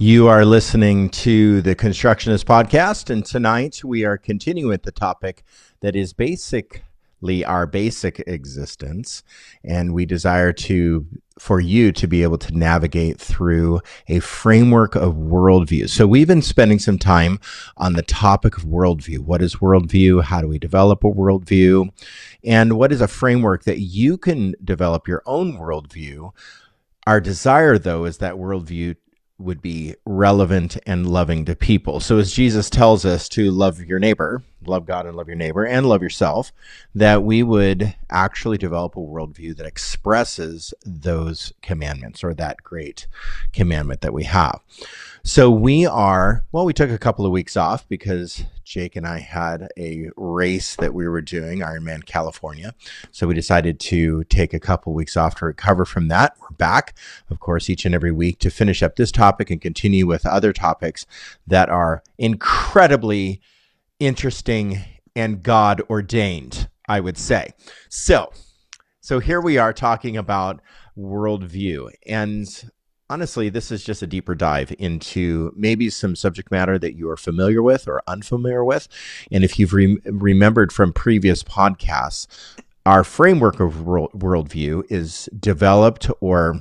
You are listening to the Constructionist Podcast, and tonight we are continuing with the topic that is basically our basic existence, and we desire to for you to be able to navigate through a framework of worldview. So we've been spending some time on the topic of worldview. What is worldview? How do we develop a worldview? And what is a framework that you can develop your own worldview? Our desire, though, is that worldview would be relevant and loving to people. So, as Jesus tells us to love your neighbor, love God and love your neighbor, and love yourself, that we would actually develop a worldview that expresses those commandments or that great commandment that we have. So we are, well, we took a couple of weeks off because Jake and I had a race that we were doing, Ironman California. So we decided to take a couple weeks off to recover from that. We're back, of course, each and every week to finish up this topic and continue with other topics that are incredibly interesting and God ordained, I would say. So, so here we are talking about worldview. And honestly, this is just a deeper dive into maybe some subject matter that you are familiar with or unfamiliar with. And if you've re- remembered from previous podcasts, our framework of world, worldview is developed or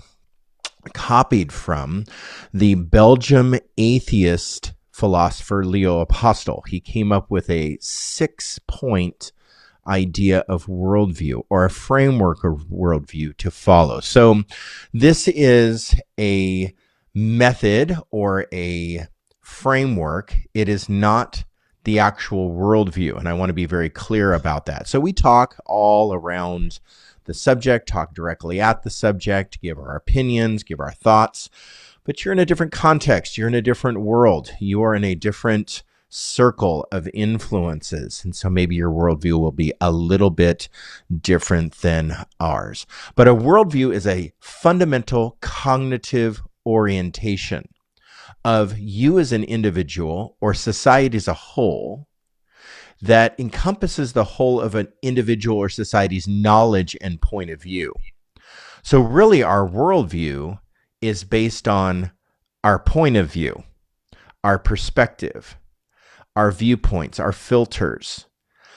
copied from the Belgium atheist philosopher Leo Apostel. He came up with a six point idea of worldview or a framework of worldview to follow. So, this is a method or a framework. It is not the actual worldview. And I want to be very clear about that. So, we talk all around the subject, talk directly at the subject, give our opinions, give our thoughts. But you're in a different context. You're in a different world. You are in a different circle of influences. And so maybe your worldview will be a little bit different than ours. But a worldview is a fundamental cognitive orientation of you as an individual or society as a whole that encompasses the whole of an individual or society's knowledge and point of view. So, really, our worldview is based on our point of view, our perspective, our viewpoints, our filters.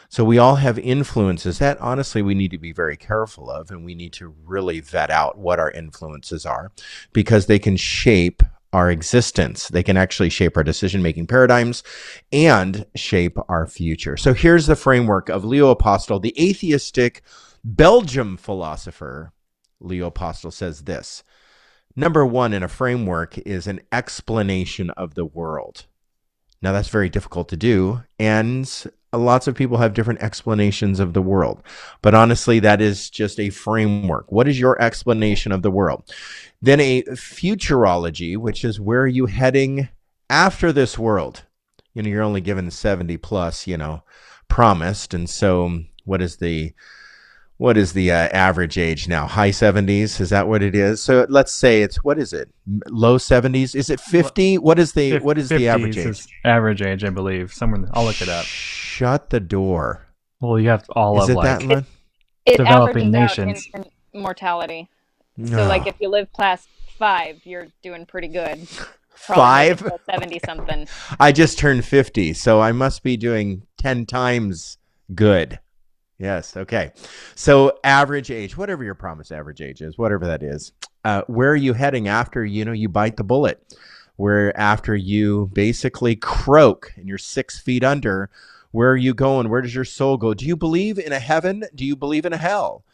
So we all have influences that honestly we need to be very careful of and we need to really vet out what our influences are because they can shape our existence. They can actually shape our decision making paradigms and shape our future. So here's the framework of Leo Apostel, the atheistic Belgium philosopher. Leo Apostel says this Number one in a framework is an explanation of the world. Now, that's very difficult to do. And lots of people have different explanations of the world. But honestly, that is just a framework. What is your explanation of the world? Then a futurology, which is where are you heading after this world? You know, you're only given 70 plus, you know, promised. And so, what is the what is the uh, average age now? High 70s? Is that what it is? So let's say it's what is it? Low 70s? Is it 50? What is the what is the average age? average age, I believe. Somewhere I'll look it up. Shut the door. Well, you have all is of it like that much? it developing nations. out mortality. No. So, like, if you live past five, you're doing pretty good. Five? seventy something. I just turned 50, so I must be doing 10 times good. Yes. Okay. So average age, whatever your promised average age is, whatever that is, uh, where are you heading after you know you bite the bullet? Where after you basically croak and you're six feet under, where are you going? Where does your soul go? Do you believe in a heaven? Do you believe in a hell?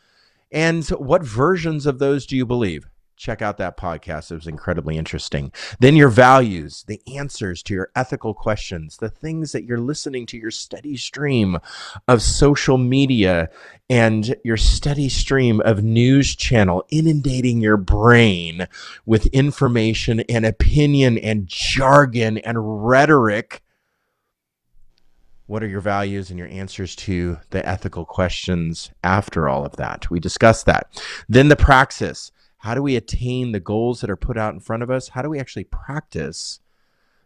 And what versions of those do you believe? Check out that podcast. It was incredibly interesting. Then your values, the answers to your ethical questions, the things that you're listening to your steady stream of social media and your steady stream of news channel inundating your brain with information and opinion and jargon and rhetoric. What are your values and your answers to the ethical questions after all of that? We discussed that. Then the praxis how do we attain the goals that are put out in front of us? How do we actually practice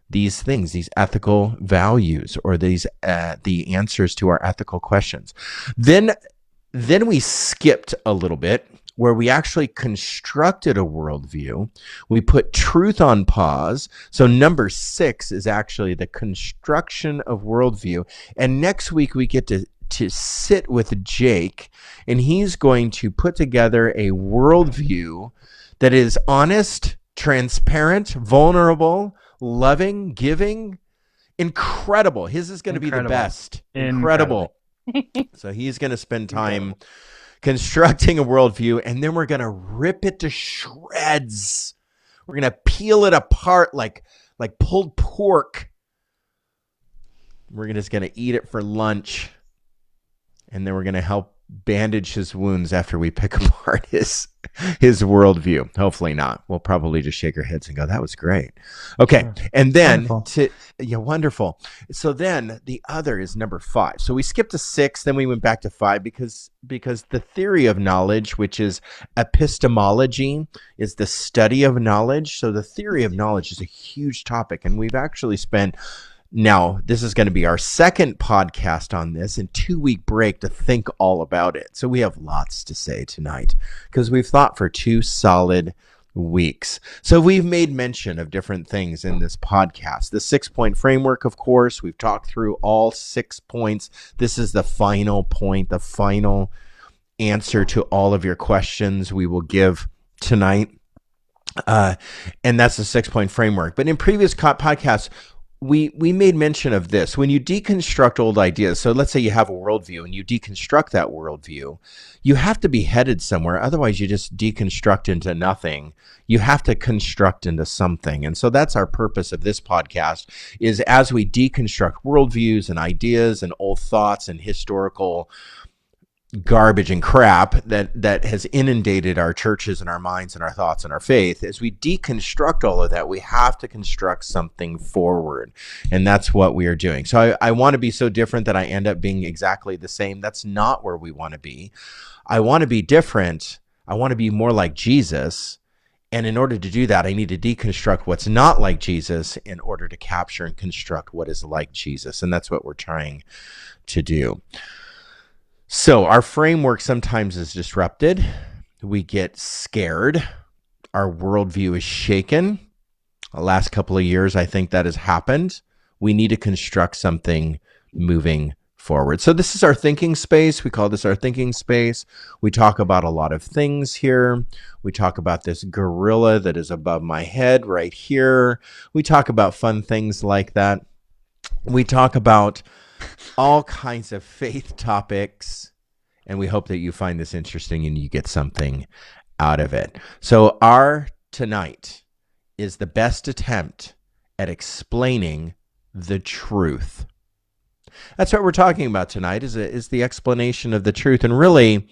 these things, these ethical values, or these uh, the answers to our ethical questions? Then, then we skipped a little bit where we actually constructed a worldview. We put truth on pause. So, number six is actually the construction of worldview. And next week, we get to to sit with Jake, and he's going to put together a worldview that is honest, transparent, vulnerable, loving, giving, incredible. His is going to be the best. Incredible. incredible. so he's going to spend time constructing a worldview, and then we're going to rip it to shreds. We're going to peel it apart like like pulled pork. We're just going to eat it for lunch and then we're going to help bandage his wounds after we pick apart his his worldview. Hopefully not. We'll probably just shake our heads and go, "That was great." Okay, yeah. and then wonderful. to yeah, wonderful. So then the other is number five. So we skipped to six, then we went back to five because because the theory of knowledge, which is epistemology, is the study of knowledge. So the theory of knowledge is a huge topic, and we've actually spent now, this is going to be our second podcast on this and two week break to think all about it. So we have lots to say tonight because we've thought for two solid weeks. So we've made mention of different things in this podcast. The six point framework, of course, we've talked through all six points. This is the final point, the final answer to all of your questions we will give tonight. Uh, and that's the six point framework. But in previous podcasts, we we made mention of this. When you deconstruct old ideas so let's say you have a worldview and you deconstruct that worldview you have to be headed somewhere. Otherwise you just deconstruct into nothing. You have to construct into something. And so that's our purpose of this podcast is as we deconstruct worldviews and ideas and old thoughts and historical garbage and crap that that has inundated our churches and our minds and our thoughts and our faith as we deconstruct all of that we have to construct something forward and that's what we are doing so i, I want to be so different that i end up being exactly the same that's not where we want to be i want to be different i want to be more like jesus and in order to do that, I need to deconstruct what's not like Jesus in order to capture and construct what is like Jesus. And that's what we're trying to do. So our framework sometimes is disrupted. We get scared. Our worldview is shaken. The last couple of years, I think that has happened. We need to construct something moving forward. So this is our thinking space. We call this our thinking space. We talk about a lot of things here. We talk about this gorilla that is above my head right here. We talk about fun things like that. We talk about all kinds of faith topics. And we hope that you find this interesting and you get something out of it. So, our tonight is the best attempt at explaining the truth. That's what we're talking about tonight is, is the explanation of the truth. And really,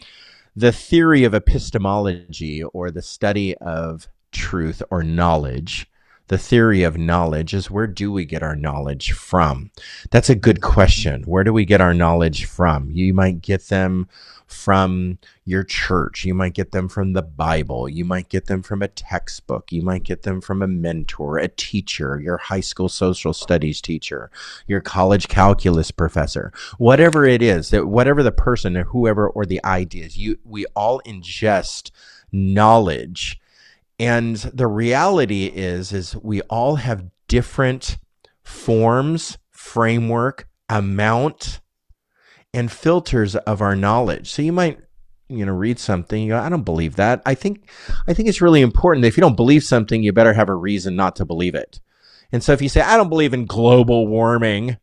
the theory of epistemology or the study of truth or knowledge the theory of knowledge is where do we get our knowledge from? That's a good question. Where do we get our knowledge from? You might get them from your church. You might get them from the Bible. You might get them from a textbook. You might get them from a mentor, a teacher, your high school social studies teacher, your college calculus professor. Whatever it is, that whatever the person or whoever or the ideas, you we all ingest knowledge and the reality is is we all have different forms, framework, amount and filters of our knowledge. So you might you know read something you go i don't believe that. I think i think it's really important that if you don't believe something you better have a reason not to believe it. And so if you say i don't believe in global warming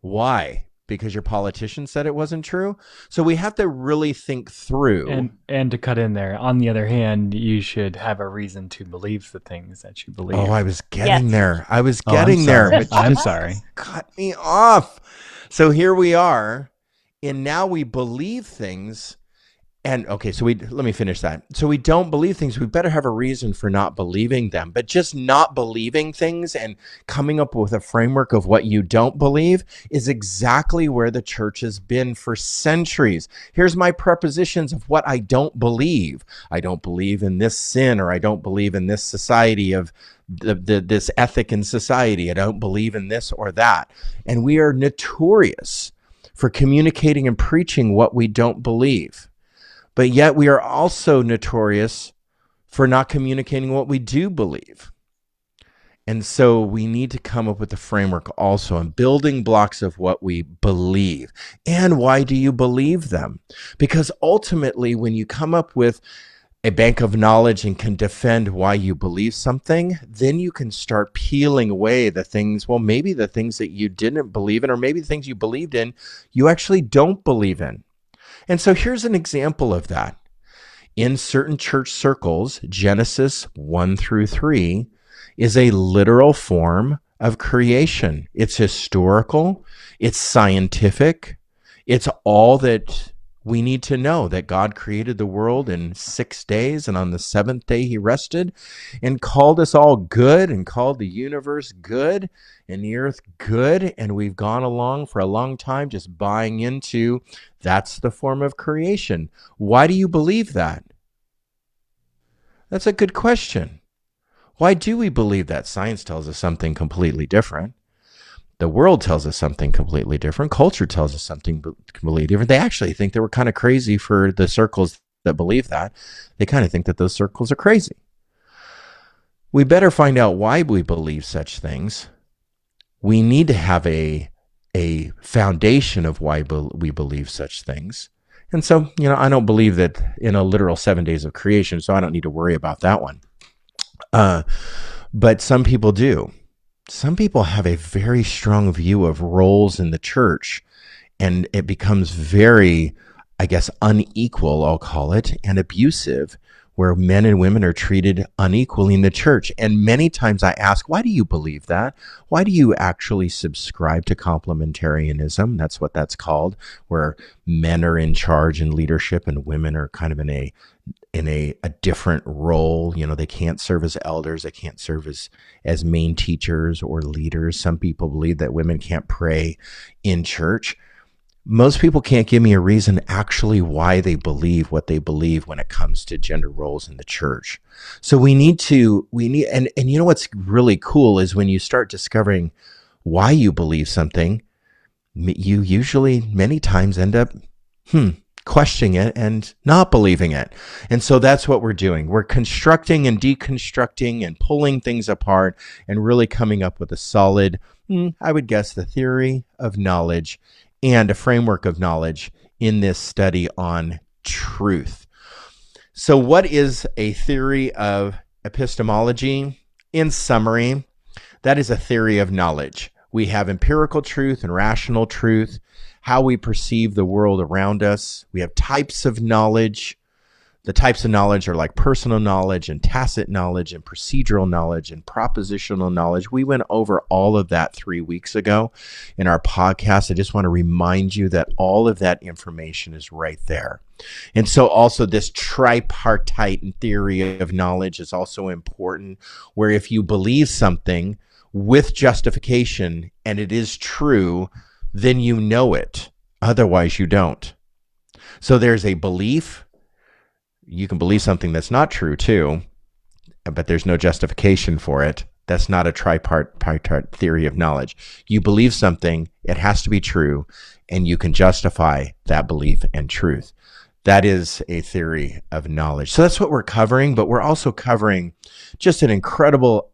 why because your politician said it wasn't true. So we have to really think through. And and to cut in there, on the other hand, you should have a reason to believe the things that you believe. oh, I was getting Yes. there. I was Oh, I'm getting there. sorry. I'm sorry. Cut me off. So here we are, and now we believe things. And okay, so we let me finish that. So we don't believe things. We better have a reason for not believing them. But just not believing things and coming up with a framework of what you don't believe is exactly where the church has been for centuries. Here's my prepositions of what I don't believe. I don't believe in this sin, or I don't believe in this society of the, the, this ethic in society. I don't believe in this or that. And we are notorious for communicating and preaching what we don't believe. But yet we are also notorious for not communicating what we do believe. And so we need to come up with a framework also and building blocks of what we believe. And why do you believe them? Because ultimately, when you come up with a bank of knowledge and can defend why you believe something, then you can start peeling away the things, well, maybe the things that you didn't believe in, or maybe the things you believed in, you actually don't believe in. And so here's an example of that. In certain church circles, Genesis 1 through 3 is a literal form of creation. It's historical, it's scientific, it's all that we need to know that God created the world in six days, and on the seventh day he rested and called us all good and called the universe good and the earth good. And we've gone along for a long time just buying into that's the form of creation. Why do you believe that? That's a good question. Why do we believe that? Science tells us something completely different. The world tells us something completely different. Culture tells us something completely different. They actually think that we're kind of crazy for the circles that believe that. They kind of think that those circles are crazy. We better find out why we believe such things. We need to have a a foundation of why be- we believe such things. And so, you know, I don't believe that in a literal seven days of creation, so I don't need to worry about that one. Uh, but some people do. Some people have a very strong view of roles in the church, and it becomes very, I guess, unequal, I'll call it, and abusive, where men and women are treated unequally in the church. And many times I ask, why do you believe that? Why do you actually subscribe to complementarianism? That's what that's called, where men are in charge and leadership and women are kind of in a in a, a different role. You know, they can't serve as elders, they can't serve as as main teachers or leaders. Some people believe that women can't pray in church. Most people can't give me a reason actually why they believe what they believe when it comes to gender roles in the church. So we need to we need and and you know what's really cool is when you start discovering why you believe something, you usually many times end up hmm questioning it and not believing it. And so that's what we're doing. We're constructing and deconstructing and pulling things apart and really coming up with a solid, hmm, I would guess, the theory of knowledge and a framework of knowledge in this study on truth. So, what is a theory of epistemology? In summary, that is a theory of knowledge. We have empirical truth and rational truth, how we perceive the world around us. We have types of knowledge. The types of knowledge are like personal knowledge and tacit knowledge and procedural knowledge and propositional knowledge. We went over all of that three weeks ago in our podcast. I just want to remind you that all of that information is right there. And so, also, this tripartite theory of knowledge is also important, where if you believe something with justification and it is true, then you know it. Otherwise, you don't. So, there's a belief. You can believe something that's not true too, but there's no justification for it. That's not a tripartite theory of knowledge. You believe something, it has to be true, and you can justify that belief and truth. That is a theory of knowledge. So that's what we're covering, but we're also covering just an incredible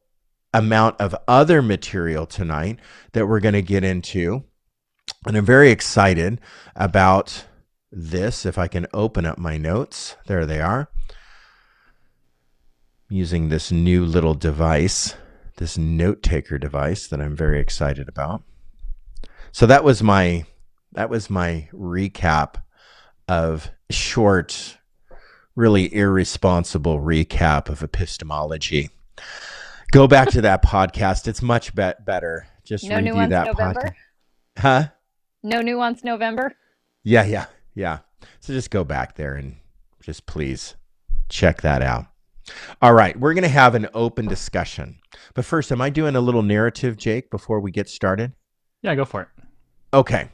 amount of other material tonight that we're going to get into. And I'm very excited about this. If I can open up my notes, there they are. Using this new little device, this note taker device that I'm very excited about. So that was my That was my recap of short, really irresponsible recap of epistemology. Go back to that podcast. It's much be- better. Just No review nuance that November. podcast. Huh? No nuance November. Yeah, yeah, yeah. So just go back there and just please check that out. All right, we're going to have an open discussion. But first, am I doing a little narrative, Jake, before we get started? Yeah, go for it. Okay.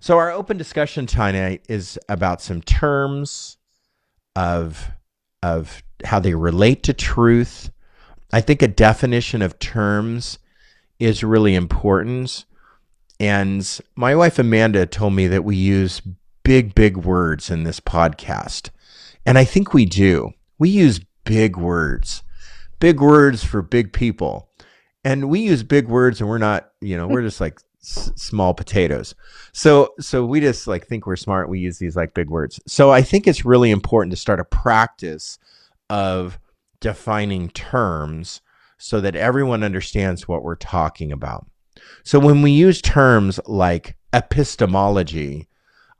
So our open discussion tonight is about some terms of of how they relate to truth. I think a definition of terms is really important. And my wife Amanda told me that we use big big words in this podcast. And I think we do. We use big words. Big words for big people. And we use big words and we're not, you know, we're just like s- small potatoes. So so we just like think we're smart. We use these like big words. So I think it's really important to start a practice of defining terms so that everyone understands what we're talking about. So when we use terms like epistemology,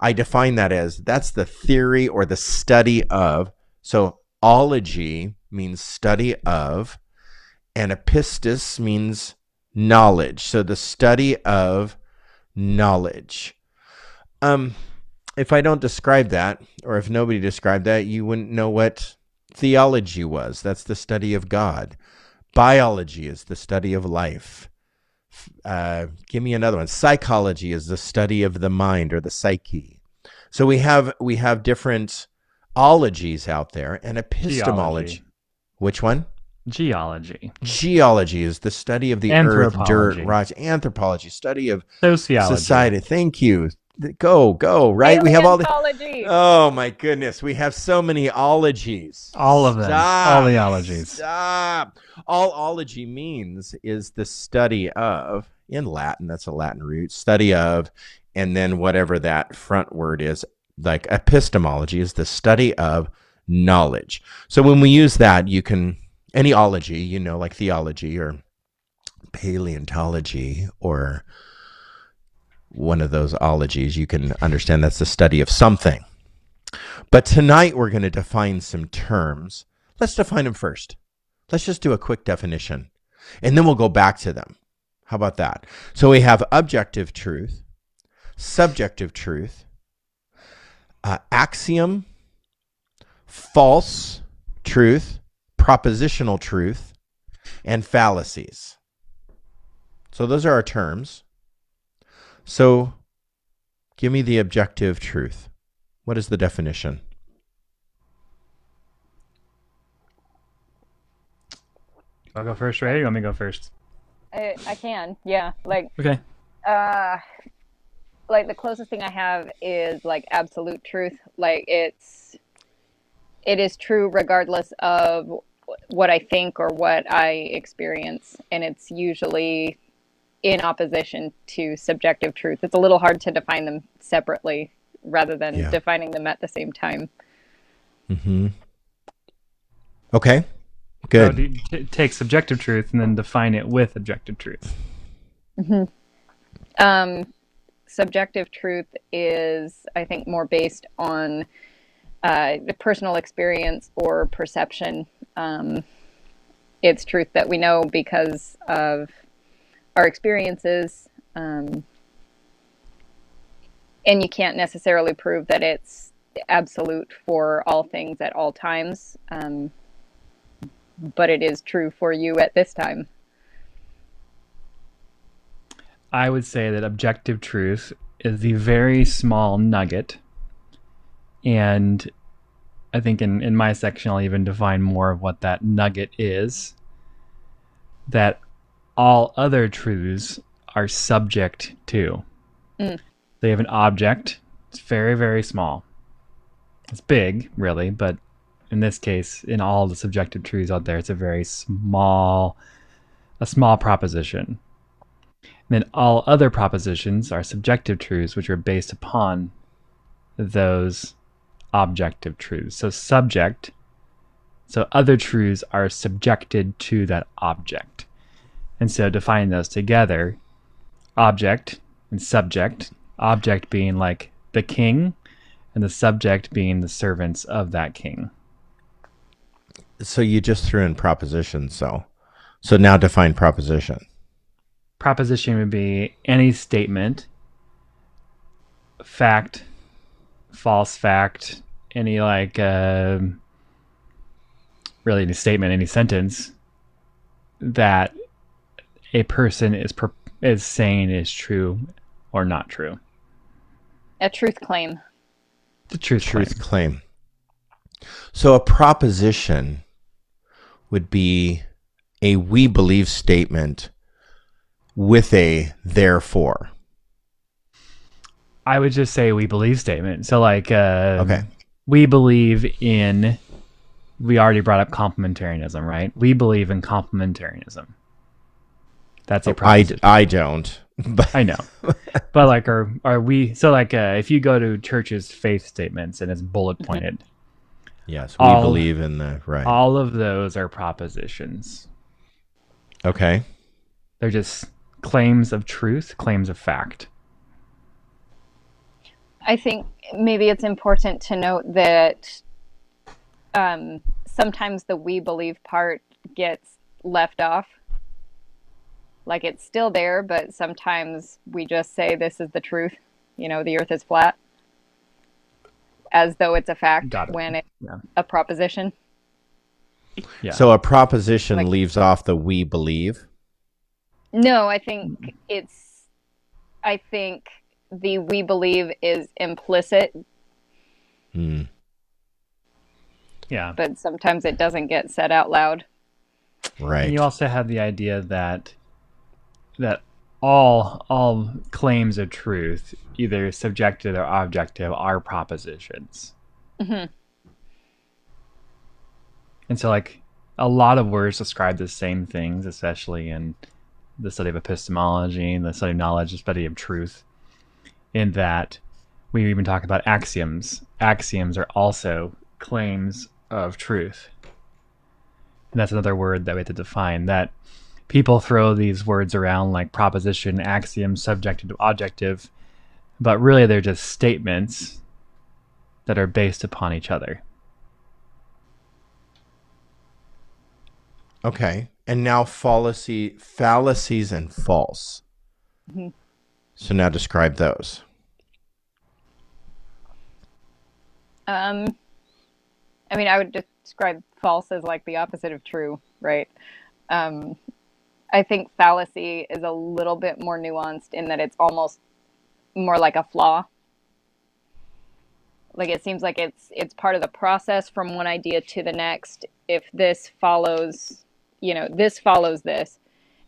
I define that as that's the theory or the study of. So ology means study of, and epistis means knowledge. So the study of knowledge. Um, if I don't describe that, or if nobody described that, you wouldn't know what theology was. That's the study of God. Biology is the study of life. Uh, give me another one. Psychology is the study of the mind or the psyche. So we have we have different ologies out there, and epistemology. Geology. Which one? Geology, Geology is the study of the earth, dirt, rocks. Anthropology, study of sociology. society. Thank you. Go, go. Right. We have all the. Paleontology. Oh my goodness, we have so many ologies. All of them. Stop. All the ologies. Stop. All ology means is the study of, in Latin, that's a Latin root, study of, and then whatever that front word is, like epistemology is the study of knowledge. So when we use that, you can, any ology, you know, like theology or paleontology or one of those ologies, you can understand that's the study of something. But tonight we're going to define some terms. Let's define them first. Let's just do a quick definition and then we'll go back to them. How about that? So we have objective truth, subjective truth, uh, axiom, false truth, propositional truth, and fallacies. So those are our terms. So give me the objective truth. What is the definition? I'll go first, right? Or you want me to go first? I, I can. Yeah. Like Okay. uh like the closest thing I have is like absolute truth. Like it's it is true regardless of what I think or what I experience and it's usually in opposition to subjective truth. It's a little hard to define them separately rather than Yeah. defining them at the same time. Mm-hmm. Okay. Good. do you t- take subjective truth and then define it with objective truth. Um, subjective truth is, I think, more based on uh, the personal experience or perception. Um, it's truth that we know because of our experiences. Um, and you can't necessarily prove that it's absolute for all things at all times. Um, but it is true for you at this time. I would say that objective truth is the very small nugget. And I think in, in my section, I'll even define more of what that nugget is. That all other truths are subject to. Mm. They have an object. It's very, very small. It's big, really, but in this case, in all the subjective truths out there, it's a very small, a small proposition. And then all other propositions are subjective truths, which are based upon those objective truths. So, subject, so other truths are subjected to that object. And so, define those together object and subject Object being like the king, and the subject being the servants of that king. So you just threw in propositions, so so now define proposition. Proposition would be any statement, fact, false fact, any like uh, really any statement, any sentence that a person is pro- is saying is true or not true. A truth claim. The truth, Truth claim. claim. So a proposition would be a we believe statement with a therefore. I would just say we believe statement. So like uh, Okay. we believe in we already brought up complementarianism, right? We believe in complementarianism. That's a I, proposition. I I don't. But I know. but like are are we so like uh, if you go to church's faith statements and it's bullet pointed, yes, we All- believe in the right. all of those are propositions. okay. They're just claims of truth, claims of fact. I think maybe it's important to note that um, sometimes the we believe part gets left off. Like it's still there, but sometimes we just say this is the truth. You know, the earth is flat. As though it's a fact it. when it's Yeah. a proposition. Yeah. So a proposition Like- leaves off the we believe. No, I think it's. I think the we believe is implicit, Hmm. yeah. but sometimes it doesn't get said out loud. Right. And you also have the idea that that all all claims of truth, either subjective or objective, are propositions. Mhm. And so, like a lot of words describe the same things, especially in the study of epistemology and the study of knowledge, the study of truth. In that, we even talk about axioms. Axioms are also claims of truth. And that's another word that we have to define. That people throw these words around like proposition, axiom, subjective, objective, but really they're just statements that are based upon each other. Okay. And now fallacy, fallacies and false. Mhm. So now describe those. Um, I mean, I would describe false as like the opposite of true, right? Um, I think fallacy is a little bit more nuanced in that it's almost more like a flaw. Like it seems like it's it's part of the process from one idea to the next. If this follows, you know, this follows this,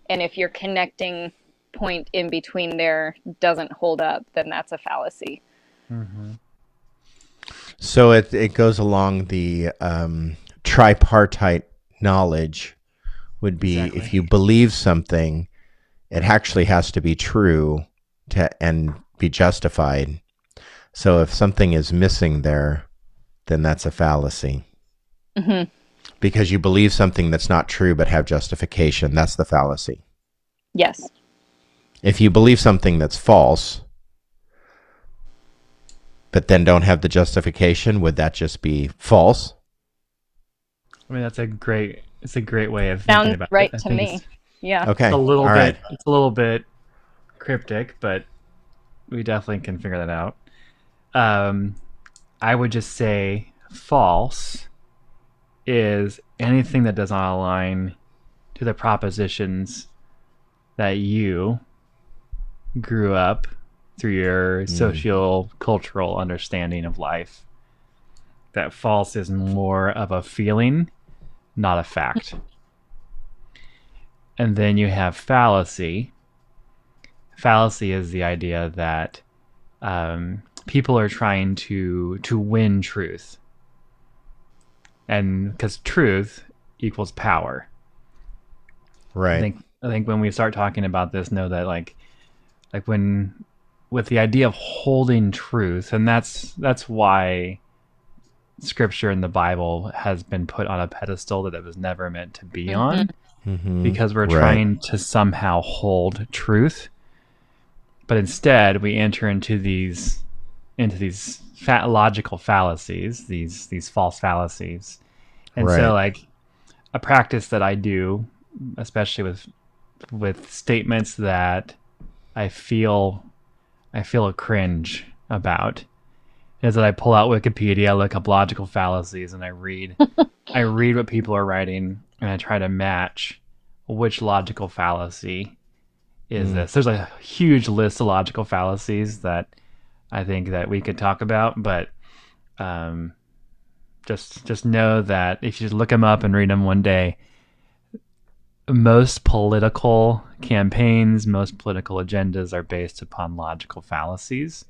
and if your connecting point in between there doesn't hold up, then that's a fallacy. So it it goes along the um, tripartite knowledge would be if you believe something, it actually has to be true to and be justified. So if something is missing there, then that's a fallacy. Mhm. Because you believe something that's not true but have justification, that's the fallacy. Yes. If you believe something that's false, but then don't have the justification, would that just be false? I mean, that's a great. It's a great way of thinking Sounds about right it. To me. Yeah. Okay. it's a little All bit. right. It's a little bit cryptic, but we definitely can figure that out. Um, I would just say false is anything that does not align to the propositions that you grew up through your social cultural understanding of life. That false is more of a feeling, not a fact. And then you have fallacy. Fallacy is the idea that um, people are trying to to win truth, and because truth equals power. Right. I think I think when we start talking about this, know that like like when with the idea of holding truth, and that's that's why scripture in the Bible has been put on a pedestal that it was never meant to be on Mhm. because we're Right. trying to somehow hold truth. but instead we enter into these into these fa- logical fallacies, these these false fallacies. And Right. so like a practice that I do, especially with with statements that I feel I feel a cringe about is that I pull out Wikipedia, look up logical fallacies, and I read I read what people are writing and I try to match which logical fallacy is Mm. this. There's a huge list of logical fallacies that I think that we could talk about, but um, just just know that if you just look them up and read them one day, most political campaigns, most political agendas are based upon logical fallacies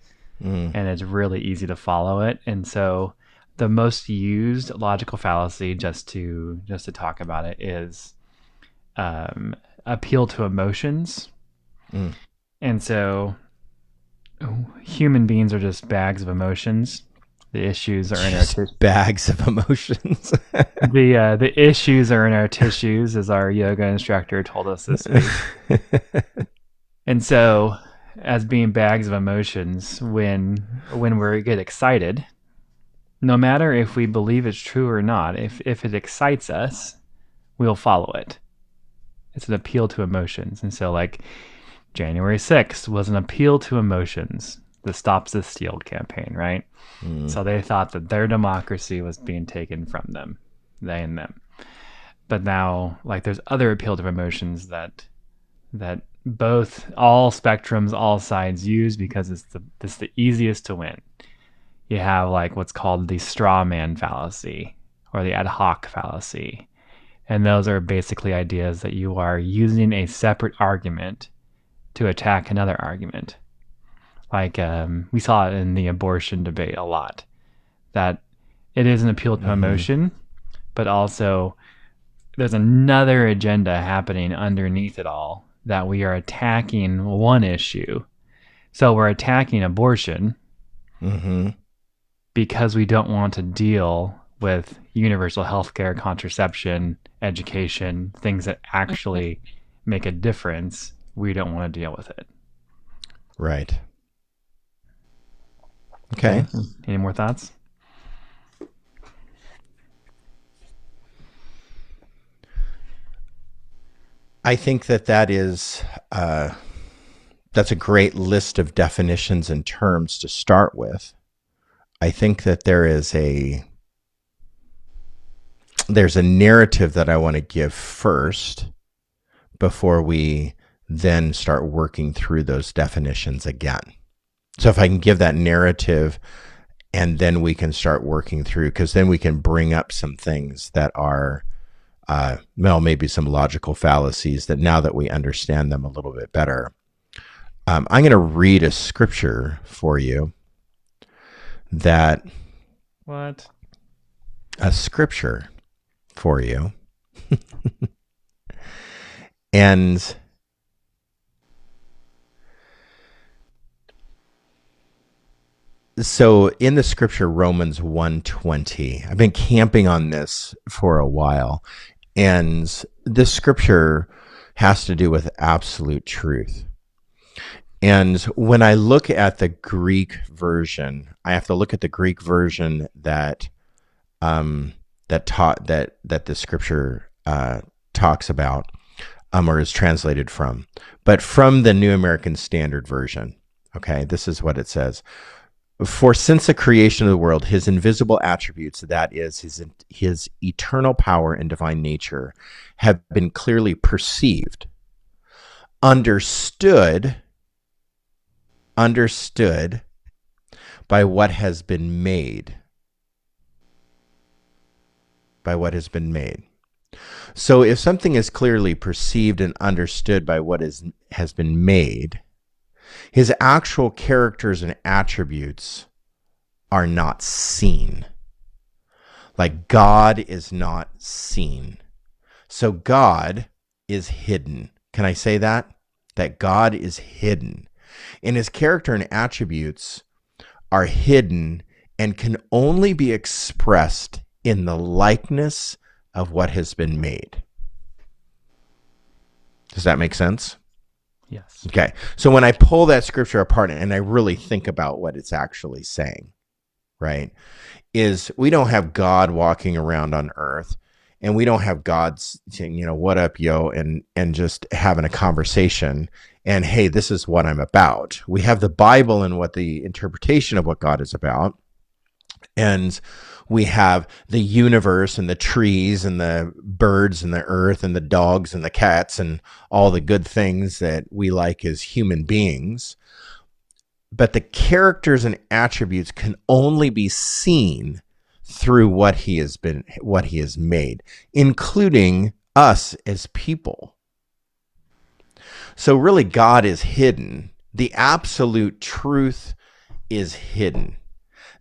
Mm. and it's really easy to follow it. And so the most used logical fallacy just to just to talk about it is um, appeal to emotions. Mm. And so human beings are just bags of emotions. The issues are in our tissues. bags of emotions. The uh, the issues are in our tissues, as our yoga instructor told us this week. And so, as being bags of emotions, when when we get excited, no matter if we believe it's true or not, if if it excites us, we'll follow it. It's an appeal to emotions, and so like January sixth was an appeal to emotions. The Stop the Steal campaign, right? Mm. So they thought that their democracy was being taken from them, they and them. But now, like, there's other appeal to emotions that that both all spectrums, all sides use because it's the it's the easiest to win. You have like what's called the straw man fallacy or the ad hoc fallacy. And those are basically ideas that you are using a separate argument to attack another argument. Like um, we saw it in the abortion debate a lot, that it is an appeal to Mhm. emotion, but also there's another agenda happening underneath it all that we are attacking one issue. So we're attacking abortion hmm because we don't want to deal with universal health care, contraception, education, things that actually make a difference. We don't want to deal with it. Right. Okay. Any more thoughts? I think that that is uh, that's a great list of definitions and terms to start with. I think that there is a there's a narrative that I want to give first before we then start working through those definitions again. So if I can give that narrative and then we can start working through because then we can bring up some things that are uh, well, maybe some logical fallacies that now that we understand them a little bit better. Um, I'm going to read a scripture for you that What? a scripture for you. and so in the scripture Romans 120 I've been camping on this for a while and this scripture has to do with absolute truth. And when I look at the Greek version, I have to look at the Greek version that um, that taught that that the scripture uh, talks about um, or is translated from. But from the New American Standard Version, okay, this is what it says. For since the creation of the world, his invisible attributes, that is, his, his eternal power and divine nature, have been clearly perceived, understood, understood by what has been made. By what has been made. So if something is clearly perceived and understood by what is has been made, his actual characters and attributes are not seen. Like God is not seen. So God is hidden. Can I say that? That God is hidden. And his character and attributes are hidden and can only be expressed in the likeness of what has been made. Does that make sense? Yes. Okay. So when I pull that scripture apart and I really think about what it's actually saying, right, is we don't have God walking around on earth and we don't have God's saying, you know, what up, yo, and and just having a conversation and hey, this is what I'm about. We have the Bible and what the interpretation of what God is about. And we have the universe and the trees and the birds and the earth and the dogs and the cats and all the good things that we like as human beings. But the characters and attributes can only be seen through what he has been what he has made, including us as people. So really God is hidden. The absolute truth is hidden.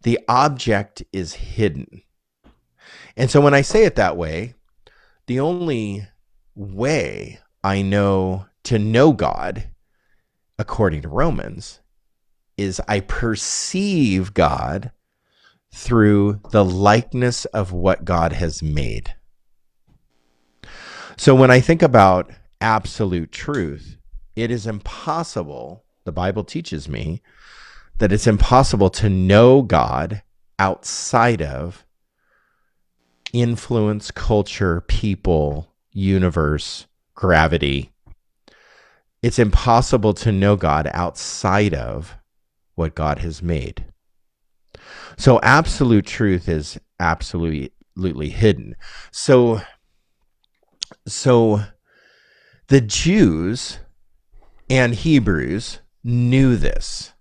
The object is hidden. And so when I say it that way, the only way I know to know God, according to Romans, is I perceive God through the likeness of what God has made. So when I think about absolute truth, it is impossible, the Bible teaches me, that it's impossible to know God outside of influence, culture, people, universe, gravity. It's impossible to know God outside of what God has made. So absolute truth is absolutely hidden. So so the Jews and Hebrews knew this.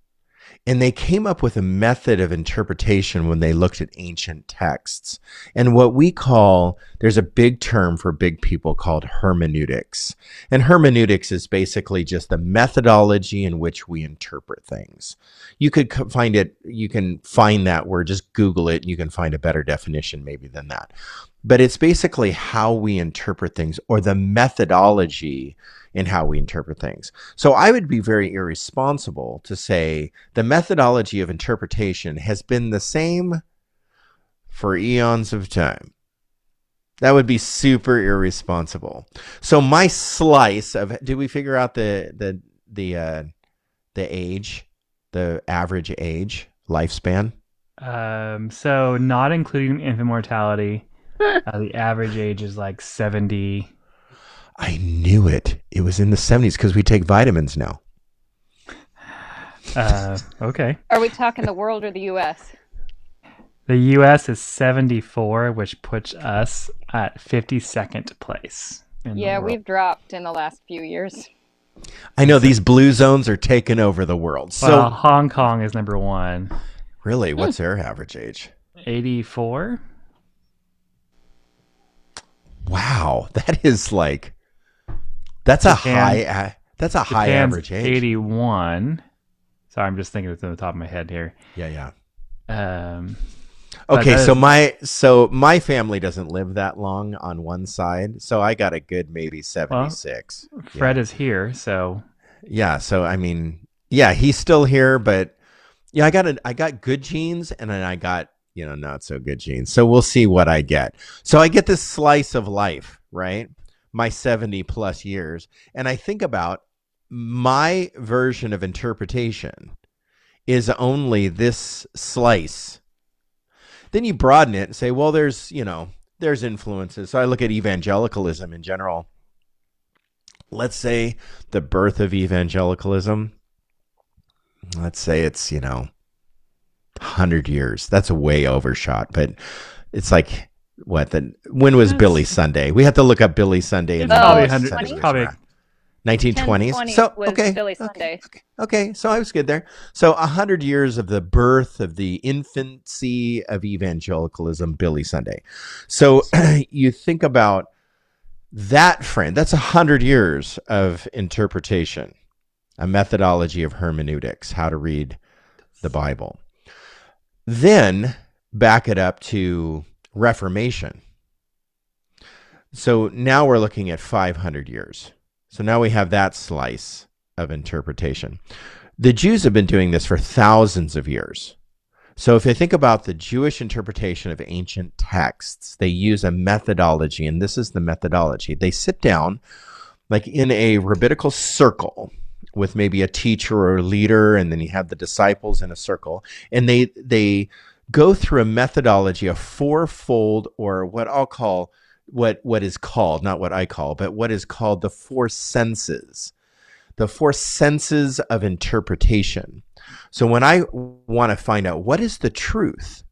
And they came up with a method of interpretation when they looked at ancient texts. And what we call, there's a big term for big people called hermeneutics. And hermeneutics is basically just the methodology in which we interpret things. You could find it, you can find that word, just Google it, and you can find a better definition maybe than that. But it's basically how we interpret things or the methodology in how we interpret things. So I would be very irresponsible to say the methodology of interpretation has been the same for eons of time. That would be super irresponsible. So my slice of did we figure out the the the uh, the age, the average age lifespan? Um, so not including infant mortality, uh, the average age is like seventy I knew it. It was in the 70s because we take vitamins now. Uh, okay. Are we talking the world or the U.S.? The U.S. is 74, which puts us at 52nd place. Yeah, we've dropped in the last few years. I know these blue zones are taking over the world. So well, Hong Kong is number one. Really, what's their average age? 84. Wow, that is like that's Japan, a high. That's a Japan's high average age. Eighty-one. Sorry, I'm just thinking it's on the top of my head here. Yeah, yeah. Um. Okay, so my so my family doesn't live that long on one side, so I got a good maybe seventy six. Well, Fred yeah. is here, so yeah. So I mean, yeah, he's still here, but yeah, I got a, I got good genes, and then I got you know not so good genes. So we'll see what I get. So I get this slice of life, right? my 70 plus years and I think about my version of interpretation is only this slice. Then you broaden it and say, well, there's, you know, there's influences. So I look at evangelicalism in general. Let's say the birth of evangelicalism, let's say it's, you know, 100 years. That's a way overshot, but it's like what the when was Billy Sunday? We have to look up Billy Sunday. And probably hundred, probably 1920s. So okay, Billy Sunday. Okay, okay, okay, so I was good there. So a hundred years of the birth of the infancy of evangelicalism, Billy Sunday. So you think about that friend. That's a hundred years of interpretation, a methodology of hermeneutics, how to read the Bible. Then back it up to Reformation. So now we're looking at 500 years. So now we have that slice of interpretation. The Jews have been doing this for thousands of years. So if you think about the Jewish interpretation of ancient texts, they use a methodology, and this is the methodology. They sit down like in a rabbinical circle with maybe a teacher or a leader, and then you have the disciples in a circle, and they they go through a methodology, a fourfold, or what I'll call what what is called, not what I call, but what is called the four senses, the four senses of interpretation. So when I want to find out what is the truth,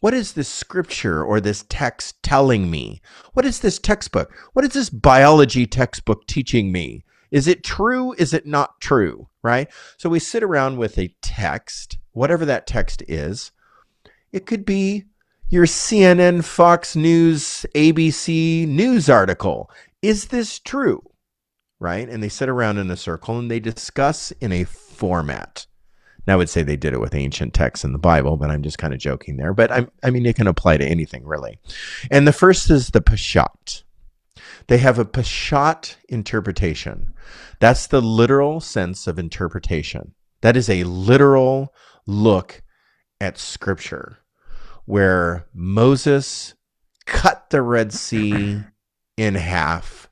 what is this scripture or this text telling me? What is this textbook? What is this biology textbook teaching me? Is it true? Is it not true? Right? So we sit around with a text, whatever that text is. It could be your CNN, Fox News, ABC news article. Is this true? Right? And they sit around in a circle and they discuss in a format. Now, I would say they did it with ancient texts in the Bible, but I'm just kind of joking there. But I'm, I mean, it can apply to anything really. And the first is the Peshat. They have a Peshat interpretation. That's the literal sense of interpretation. That is a literal look at Scripture where Moses cut the Red Sea in half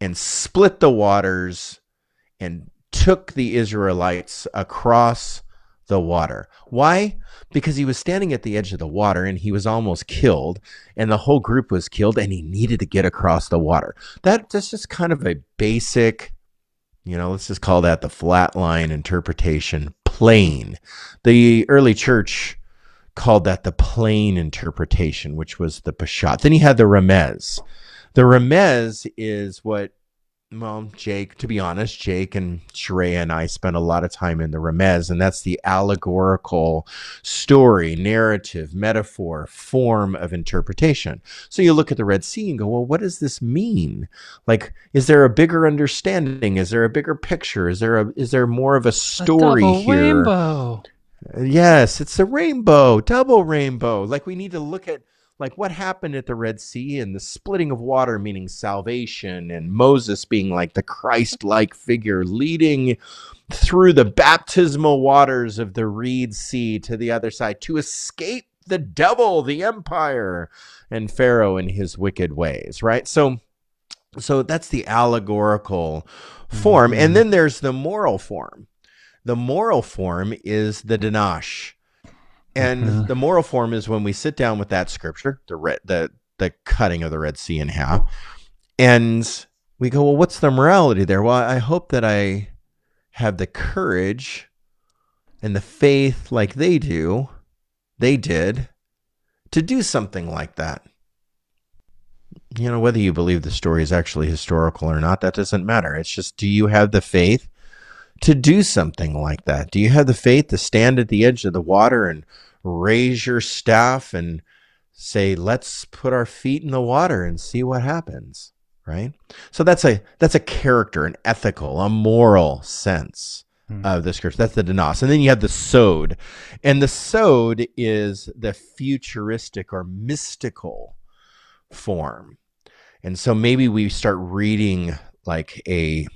and split the waters and took the Israelites across the water. Why? Because he was standing at the edge of the water and he was almost killed, and the whole group was killed, and he needed to get across the water. That, that's just kind of a basic, you know, let's just call that the flat line interpretation, plain. The early church called that the plain interpretation, which was the Peshat. Then he had the Remez. The Remez is what, well, Jake, to be honest, Jake and Shraya and I spent a lot of time in the Remez, and that's the allegorical story, narrative, metaphor, form of interpretation. So you look at the Red Sea and go, well, what does this mean? Like, is there a bigger understanding? Is there a bigger picture? Is there a is there more of a story a here? Rainbow. Yes, it's a rainbow, double rainbow. Like we need to look at like what happened at the Red Sea and the splitting of water meaning salvation and Moses being like the Christ-like figure leading through the baptismal waters of the Reed Sea to the other side to escape the devil, the empire and Pharaoh and his wicked ways, right? So so that's the allegorical form. Mm-hmm. And then there's the moral form. The moral form is the Derash. And Mhm. the moral form is when we sit down with that scripture, the red, the the cutting of the Red Sea in half, and we go, well, what's the morality there? Well, I hope that I have the courage and the faith like they do, they did, to do something like that. You know, whether you believe the story is actually historical or not, that doesn't matter. It's just, do you have the faith to do something like that? Do you have the faith to stand at the edge of the water and raise your staff and say, let's put our feet in the water and see what happens? Right? So that's a that's a character, an ethical, a moral sense Hmm. of the scripture. That's the Danos. And then you have the Sod. And the Sod is the futuristic or mystical form. And so maybe we start reading like a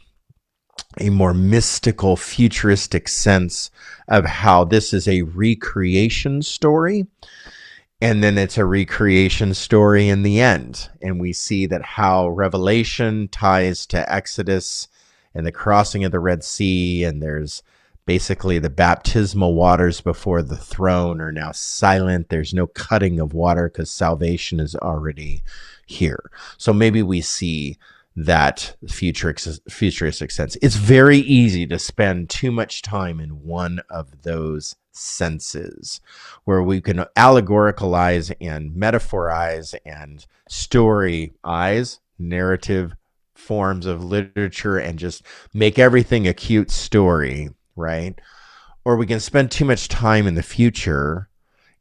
a more mystical, futuristic sense of how this is a recreation story. And then it's a recreation story in the end. And we see that how Revelation ties to Exodus and the crossing of the Red Sea. And there's basically the baptismal waters before the throne are now silent. There's no cutting of water because salvation is already here. So maybe we see that futuristic, sense. It's very easy to spend too much time in one of those senses where we can allegoricalize and metaphorize and storyize narrative forms of literature and just make everything a cute story, right? Or we can spend too much time in the future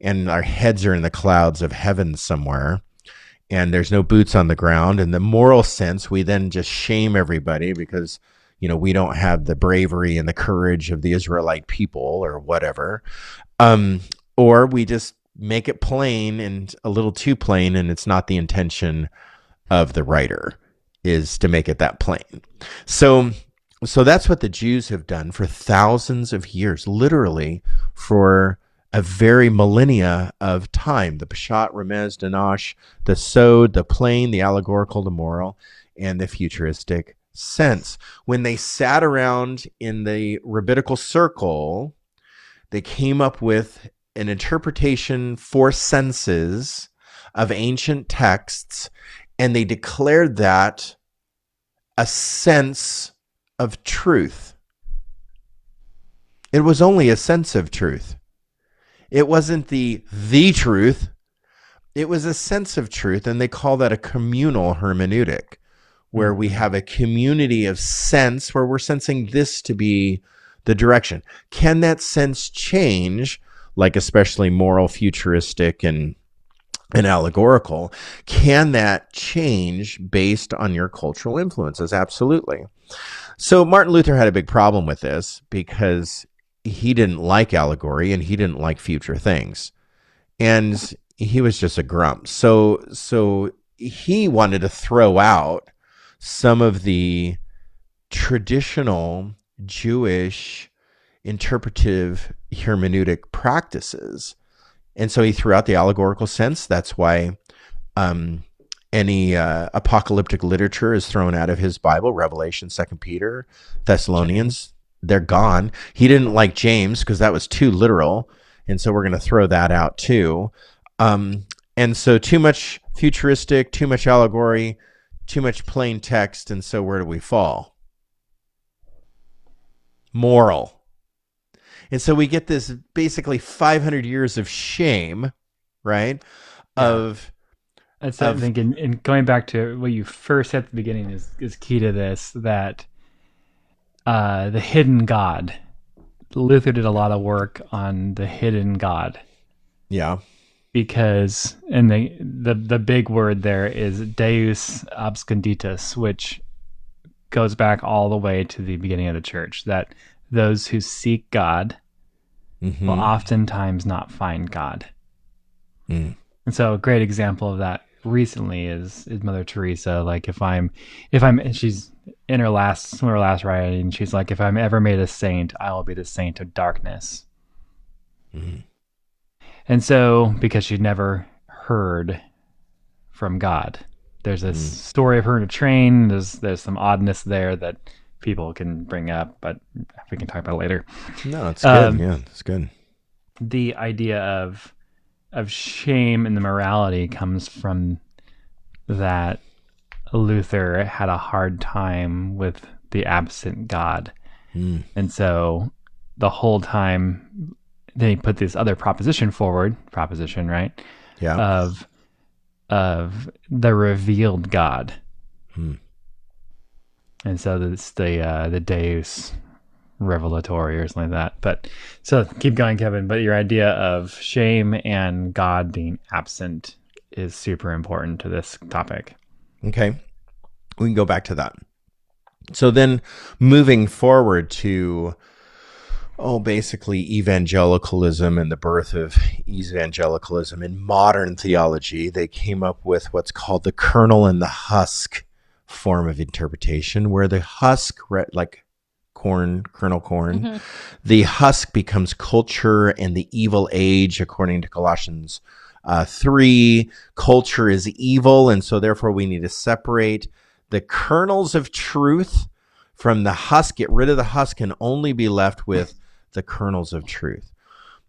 and our heads are in the clouds of heaven somewhere and there's no boots on the ground. In the moral sense, we then just shame everybody because, you know, we don't have the bravery and the courage of the Israelite people or whatever. Um, or we just make it plain and a little too plain, and it's not the intention of the writer is to make it that plain. So so that's what the Jews have done for thousands of years, literally for a very millennia of time. The Peshat, Remez, Derash, the Sod, the plain, the allegorical, the moral, and the futuristic sense. When they sat around in the rabbinical circle, they came up with an interpretation for senses of ancient texts, and they declared that a sense of truth. It was only a sense of truth. It wasn't the the truth. It was a sense of truth, and they call that a communal hermeneutic, where we hmm. have a community of sense where we're sensing this to be the direction. Can that sense change, like especially moral, futuristic, and and allegorical? Can that change based on your cultural influences? Absolutely. So Martin Luther had a big problem with this because he didn't like allegory and he didn't like future things. And he was just a grump. So so he wanted to throw out some of the traditional Jewish interpretive hermeneutic practices. And so he threw out the allegorical sense. That's why um, any uh, apocalyptic literature is thrown out of his Bible, Revelation, Second Peter, Thessalonians. They're gone. He didn't like James because that was too literal, and so we're going to throw that out too. Um, and so too much futuristic, too much allegory, too much plain text, and so where do we fall? Moral. And so we get this basically 500 years of shame, right? Yeah. Of That's I think, in, in going back to what you first said at the beginning is is key to this. That uh, the hidden God. Luther did a lot of work on the hidden God yeah, because, and the the the big word there is Deus absconditus, which goes back all the way to the beginning of the church. That those who seek God Mhm. will oftentimes not find God. Mm. And so a great example of that recently is is Mother Teresa. Like if I'm if I'm she's in her last some of her last writing, she's like, if I'm ever made a saint, I will be the saint of darkness. Mhm. And so because she'd never heard from God. There's this Mm. story of her in a train. There's there's some oddness there that people can bring up, but we can talk about it later. no, it's good. Um, yeah, it's good. the idea of of shame and the morality comes from that Luther had a hard time with the absent God. Mm. And so the whole time then he put this other proposition forward, proposition, right? Yeah, Of of the revealed God. Hmm. And so it's the uh, the Deus revelatory or something like that. But so keep going, Kevin. But your idea of shame and God being absent is super important to this topic. Okay. We can go back to that. So then moving forward to oh basically evangelicalism and the birth of evangelicalism in modern theology, they came up with what's called the kernel and the husk form of interpretation where the husk like corn kernel corn Mhm. the husk becomes culture and the evil age according to colossians uh, 3 culture is evil and so therefore we need to separate. The kernels of truth from the husk get rid of the husk and only be left with the kernels of truth.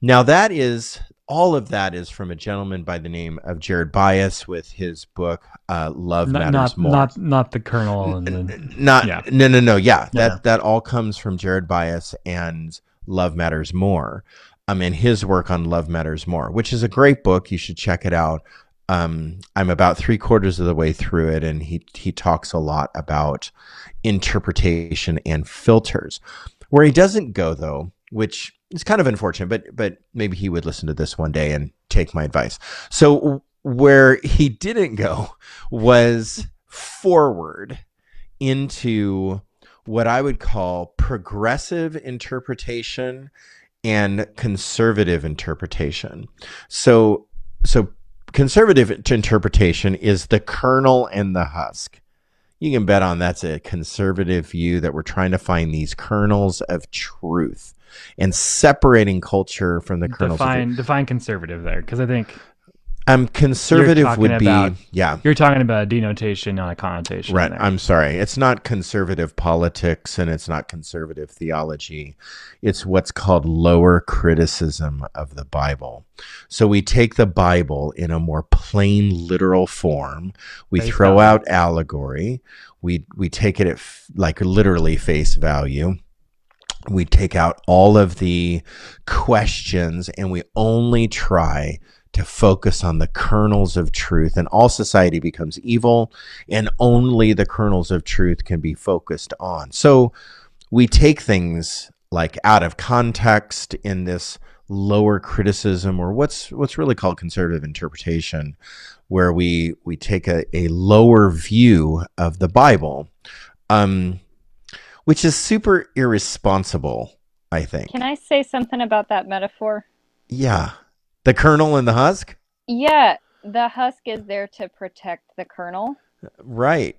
Now that is all of that is from a gentleman by the name of Jared Byas with his book uh, love Not matters not, more. not not the kernel and the, not Yeah. no no no yeah. That Yeah. that all comes from Jared Byas and love matters more um and his work on love matters more which is a great book. You should check it out. Um i'm about three quarters of the way through it and he he talks a lot about interpretation and filters. Where he doesn't go though which is kind of unfortunate but but maybe he would listen to this one day and take my advice. So where he didn't go was forward into what I would call progressive interpretation and conservative interpretation. So so conservative interpretation is the kernel and the husk. You can bet on that's a conservative view that we're trying to find these kernels of truth and separating culture from the kernels define define conservative there because I think Um, conservative would be about- yeah. You're talking about a denotation, not a connotation. Right. I'm sorry. It's not conservative politics and it's not conservative theology. It's what's called lower criticism of the Bible. So we take the Bible in a more plain, literal form. We Face throw value. out allegory. We we take it at f- like literally face value. We take out all of the questions and we only try to focus on the kernels of truth and all society becomes evil and only the kernels of truth can be focused on. So we take things like out of context in this lower criticism or what's what's really called conservative interpretation where we we take a, a lower view of the Bible um which is super irresponsible I think. Can I say something about that metaphor? yeah. The kernel and the husk? Yeah, the husk is there to protect the kernel. Right.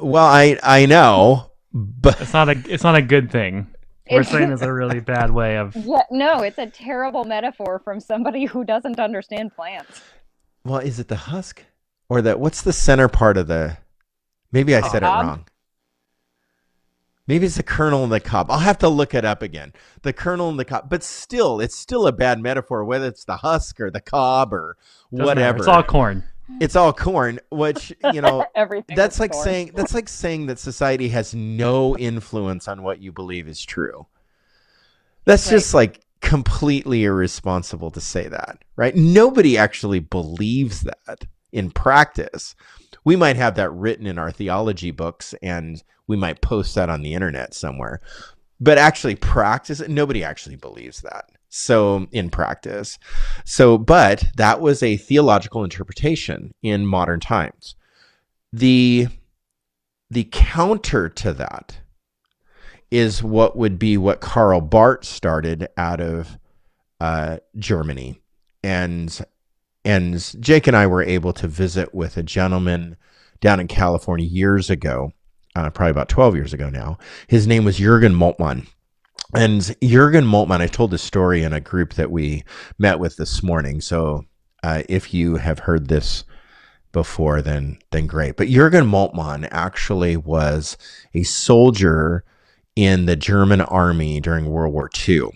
Well, I I know, but It's not a. It's not a good thing. We're saying it's a really bad way of. Yeah, no, it's a terrible metaphor from somebody who doesn't understand plants. well, is it the husk or the what's the center part of the? Maybe I said it Cob? wrong. Maybe it's the kernel and the cob. I'll have to look it up again. The kernel and the cob, but still, it's still a bad metaphor. Whether it's the husk or the cob or doesn't matter. whatever, It's all corn. it's all corn. Which you know, Everything. that's like corn. saying that's like saying that society has no influence on what you believe is true that's Right. just like completely irresponsible to say that right nobody actually believes that in practice we might have that written in our theology books and we might post that on the internet somewhere. But actually practice, nobody actually believes that. So in practice. So but that was a theological interpretation in modern times. The the counter to that is what would be what Karl Barth started out of uh, Germany, and and Jake and I were able to visit with a gentleman down in California years ago, uh, probably about twelve years ago now. His name was Jürgen Moltmann. And Jürgen Moltmann, I told this story in a group that we met with this morning. So uh, if you have heard this before, then then great. But Jürgen Moltmann actually was a soldier in the German army during World War II,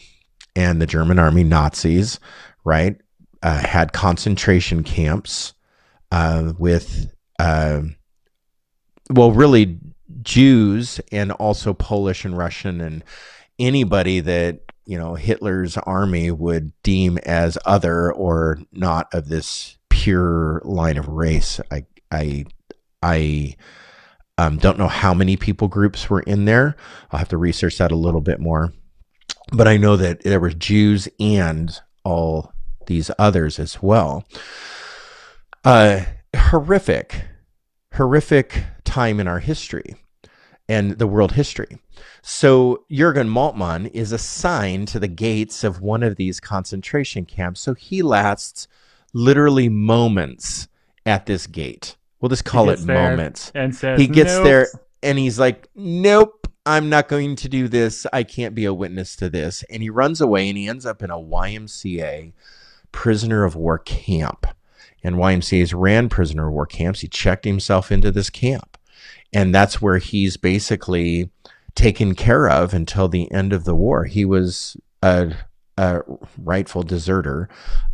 and the German army Nazis, right, uh, had concentration camps uh, with, uh, well, really Jews and also Polish and Russian and anybody that you know Hitler's army would deem as other or not of this pure line of race. I I I um, don't know how many people groups were in there. I'll have to research that a little bit more. But I know that there were Jews and all these others as well. Uh, horrific, horrific time in our history and the world history. So Jurgen Moltmann is assigned to the gates of one of these concentration camps. So he lasts literally moments at this gate. We'll just call it moments And says he gets "Nope." there and he's like, Nope, I'm not going to do this. I can't be a witness to this. And he runs away and he ends up in a YMCA prisoner of war camp. And YMCA's ran prisoner of war camps. He checked himself into this camp. And that's where he's basically taken care of until the end of the war. He was a, a rightful deserter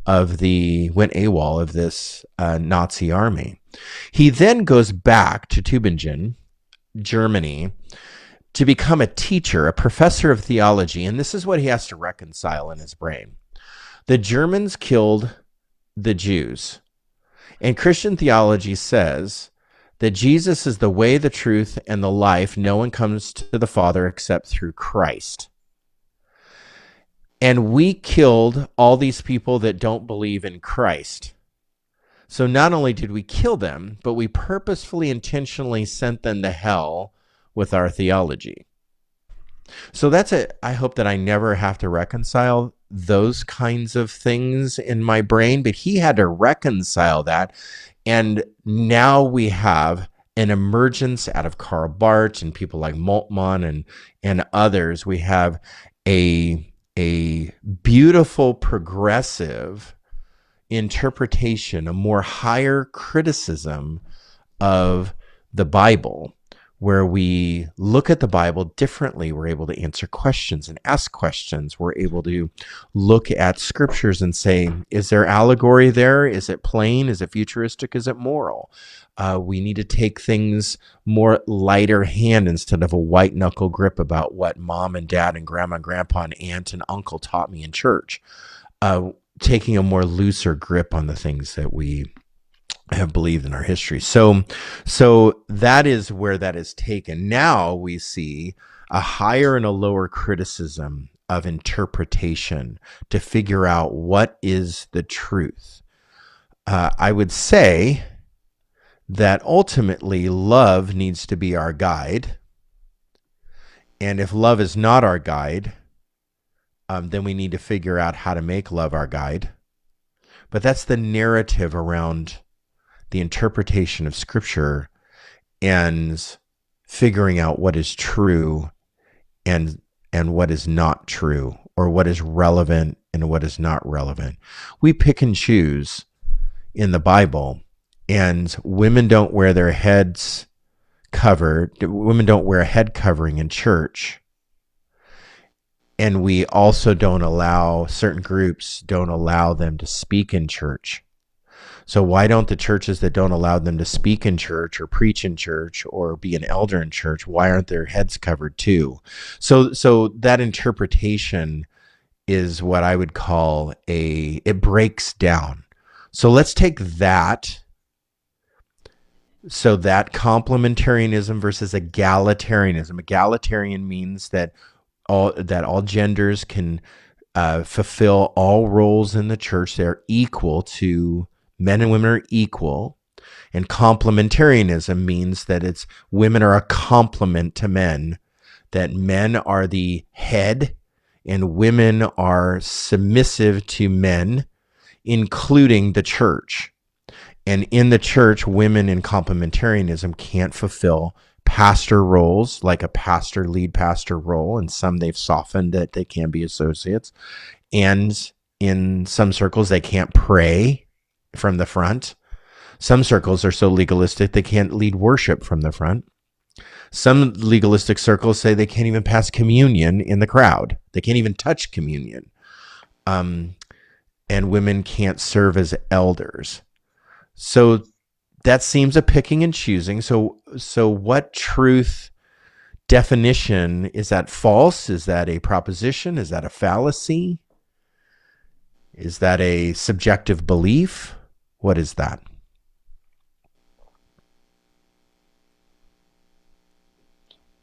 of the, went AWOL of this uh, Nazi army. He then goes back to Tübingen, Germany, to become a teacher, a professor of theology. And this is what he has to reconcile in his brain. The Germans killed the Jews. And Christian theology says that Jesus is the way, the truth, and the life. No one comes to the Father except through Christ. And we killed all these people that don't believe in Christ. So not only did we kill them, but we purposefully, intentionally sent them to hell with our theology. So that's it. I hope that I never have to reconcile those kinds of things in my brain, but he had to reconcile that. And now we have an emergence out of Karl Barth and people like Moltmann and, and others. We have a, a beautiful progressive interpretation, a more higher criticism of the Bible, where we look at the Bible differently. We're able to answer questions and ask questions. We're able to look at scriptures and say, is there allegory there? Is it plain? Is it futuristic? Is it moral? Uh, we need to take things more lighter hand instead of a white knuckle grip about what mom and dad and grandma and grandpa and aunt and uncle taught me in church. Uh, taking a more looser grip on the things that we have believed in our history. So, so that is where that is taken. Now we see a higher and a lower criticism of interpretation to figure out what is the truth. Uh, I would say that ultimately love needs to be our guide. And if love is not our guide, um, then we need to figure out how to make love our guide. But that's the narrative around the interpretation of scripture and figuring out what is true and and what is not true or what is relevant and what is not relevant. We pick and choose in the Bible and women don't wear their heads covered. Women don't wear a head covering in church. And we also don't allow certain groups don't allow them to speak in church. So why don't the churches that don't allow them to speak in church or preach in church or be an elder in church, why aren't their heads covered too? So so that interpretation is what I would call a it breaks down. So let's take that so that complementarianism versus egalitarianism. Egalitarian means that all that all genders can uh, fulfill all roles in the church. They're equal to men and women are equal. And complementarianism means that it's women are a complement to men, that men are the head and women are submissive to men, including the church. And in the church, women in complementarianism can't fulfill pastor roles like a pastor lead pastor role. And some they've softened that they can be associates. And in some circles, they can't pray from the front. Some circles are so legalistic they can't lead worship from the front. Some legalistic circles say they can't even pass communion in the crowd. They can't even touch communion. Um, and women can't serve as elders. So that seems a picking and choosing. So so what truth definition is that false? Is that a proposition? Is that a fallacy? Is that a subjective belief? What is that?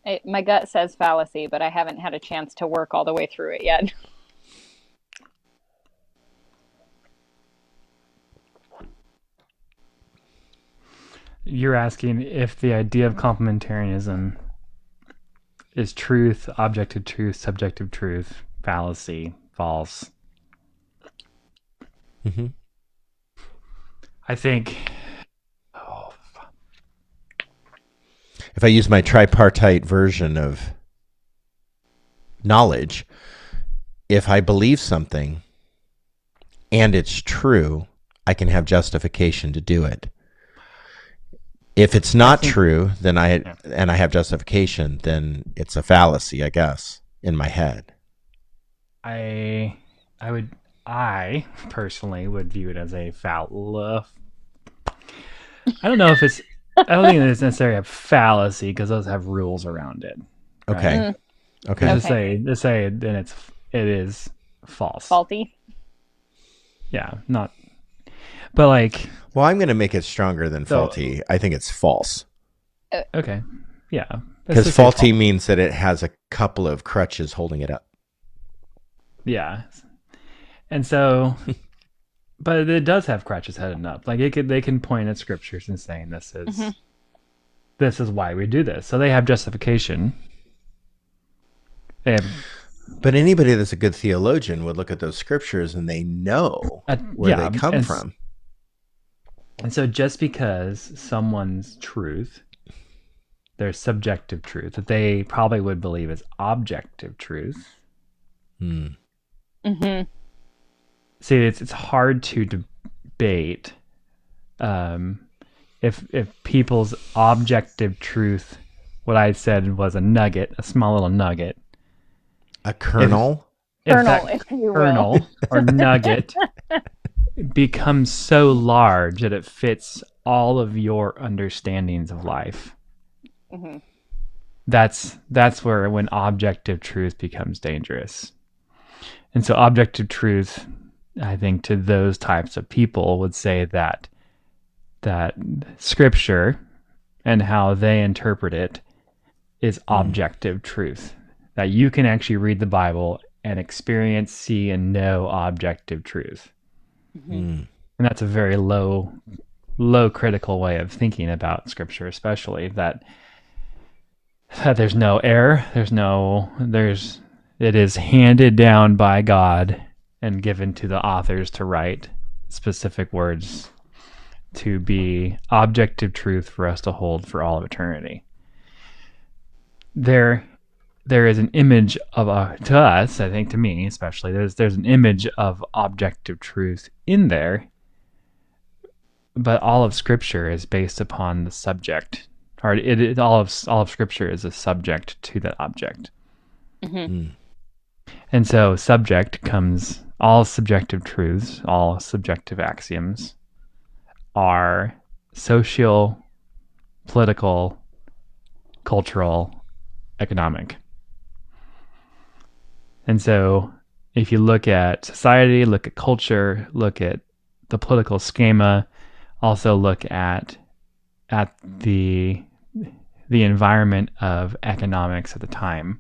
It, my gut says fallacy, but I haven't had a chance to work all the way through it yet. You're asking if the idea of complementarianism is truth, objective truth, subjective truth, fallacy, false. Mm-hmm. I think. Oh, if I use my tripartite version of knowledge, if I believe something and it's true, I can have justification to do it. If it's not think- true, then I Yeah. and I have justification, then it's a fallacy, I guess, in my head. I I would I personally would view it as a foul. I don't know if it's. I don't think it's necessarily a fallacy because those have rules around it. right? Okay. Mm. Okay. To say to say then it's it is false. Faulty. Yeah, not. But like Well, I'm going to make it stronger than So- faulty. I think it's false. okay, yeah. Because faulty false. means that it has a couple of crutches holding it up. Yeah, and so, but it does have crutches heading up. Like it could, they can point at scriptures and saying this is Mhm. this is why we do this. So they have justification. They have But anybody that's a good theologian would look at those scriptures and they know uh, where yeah, they come and, from. And so just because someone's truth, their subjective truth that they probably would believe is objective truth. Hmm. hmm See, it's it's hard to debate, um, if if people's objective truth, what I said was a nugget, a small little nugget, A kernel. if Kernel, that if you will. kernel or nugget becomes so large that it fits all of your understandings of life. Mhm. That's that's where when objective truth becomes dangerous. And so objective truth, I think to those types of people would say that that scripture and how they interpret it is objective truth. That you can actually read the Bible and experience, see, and know objective truth. Mm. And that's a very low, low critical way of thinking about scripture, especially that, that there's no error, there's no, there's, it is handed down by God and given to the authors to write specific words to be objective truth for us to hold for all of eternity. There, there is an image of a to us, I think to me especially. There's there's an image of objective truth in there, but all of Scripture is based upon the subject, or it, it all of all of Scripture is a subject to that object. Mm. And so, subject comes all subjective truths, all subjective axioms are social, political, cultural, economic. And so, if you look at society, look at culture, look at the political schema, also look at at the the environment of economics at the time,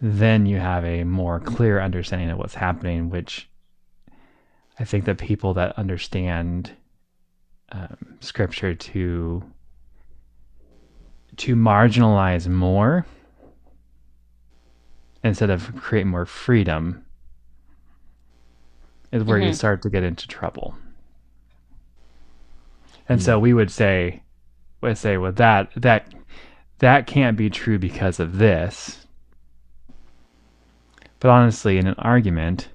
then you have a more clear understanding of what's happening, which I think that people that understand um, scripture to to marginalize more instead of create more freedom is where you Mhm. start to get into trouble. And so we would say, would say, well, that that that can't be true because of this. But honestly, in an argument,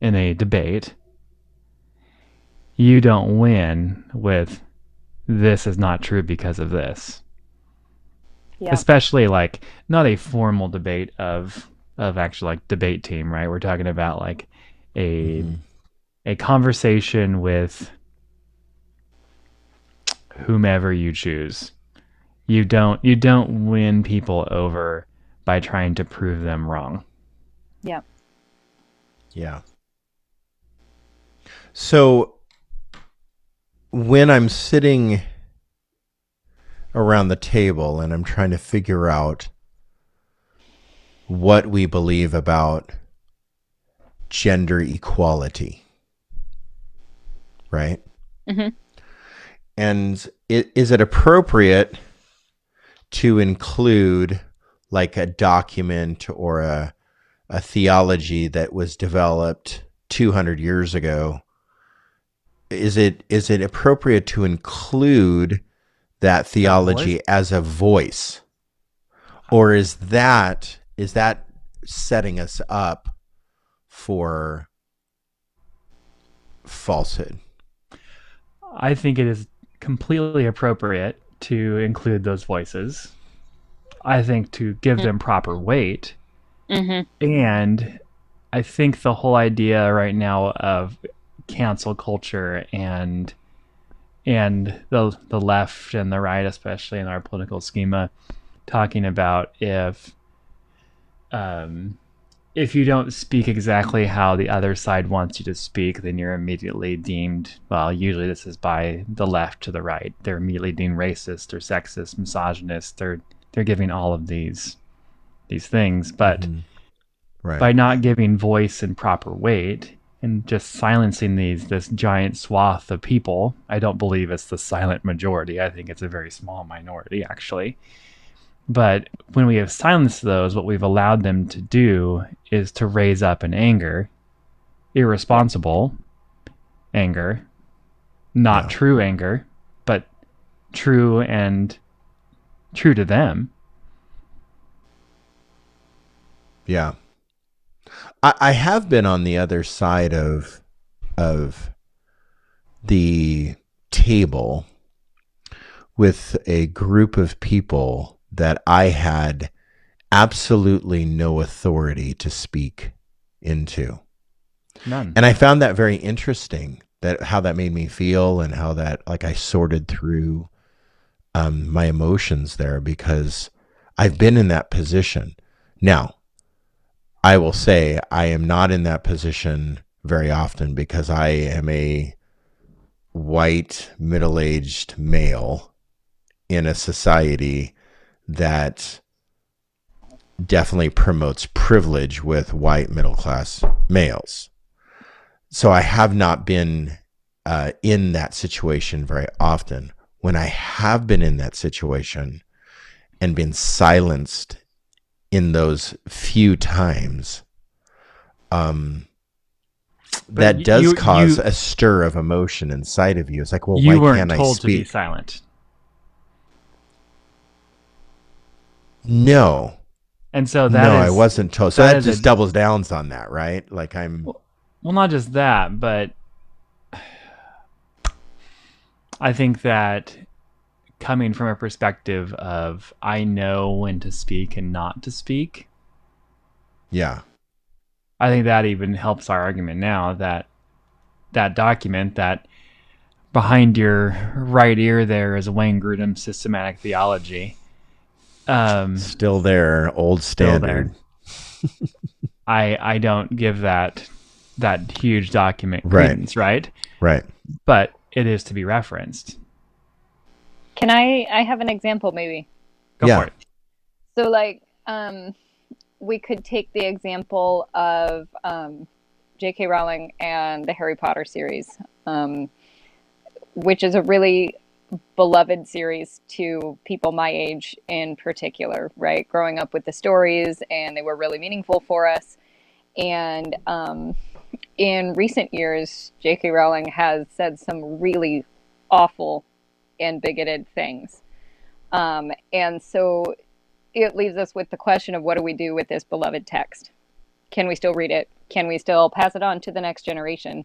in a debate, you don't win with this is not true because of this. Yeah. Especially like not a formal debate of of actually like debate team, right? We're talking about like a Mhm. a conversation with whomever you choose. You don't you don't win people over by trying to prove them wrong. Yeah. Yeah. So when I'm sitting around the table and I'm trying to figure out what we believe about gender equality, right? Mhm. And it, is it appropriate to include like a document or a a theology that was developed 200 years ago is it is it appropriate to include that theology voice? as a voice or is that is that setting us up for falsehood I think it is completely appropriate to include those voices. I think to give them proper weight. Mm-hmm. And I think the whole idea right now of cancel culture and and the the left and the right, especially in our political schema, talking about if um if you don't speak exactly how the other side wants you to speak, then you're immediately deemed well, usually this is by the left to the right. They're immediately deemed racist or sexist, misogynist. They're they're giving all of these these things. But Mhm. right by not giving voice and proper weight and just silencing these this giant swath of people i don't believe it's the silent majority i think it's a very small minority actually but when we have silenced those what we've allowed them to do is to raise up an anger irresponsible anger not Yeah. true anger but true and true to them Yeah. I, I have been on the other side of of the table with a group of people that I had absolutely no authority to speak into. None. And I found that very interesting that how that made me feel and how that like I sorted through um, my emotions there because I've been in that position. Now, I will say I am not in that position very often because I am a white middle-aged male in a society that definitely promotes privilege with white middle class males. So I have not been uh, in that situation very often. When I have been in that situation and been silenced in those few times, um, that does you- cause you- a stir of emotion inside of you. It's like, well, you why weren't can't I told to be silent. No, And so that no, I wasn't told. So that that, is a- just doubles downs on that, right? Like I'm. Well, not just that, but I think that coming from a perspective of I know when to speak and not to speak, Yeah. I think that even helps our argument now that that document that behind your right ear there is Wayne Grudem's systematic theology. Um, Still there, old Still there. standard. I I don't give that that huge document Right. credence, right? Right. But it is to be referenced. Can I? I have an example, maybe. Go Yeah. for it. So, like, um, we could take the example of um, J.K. Rowling and the Harry Potter series, um, which is a really beloved series to people my age in particular, right? Growing up with the stories, and they were really meaningful for us. And um, in recent years, J.K. Rowling has said some really awful and bigoted things. Um, and so it leaves us with the question of what do we do with this beloved text? Can we still read it? Can we still pass it on to the next generation?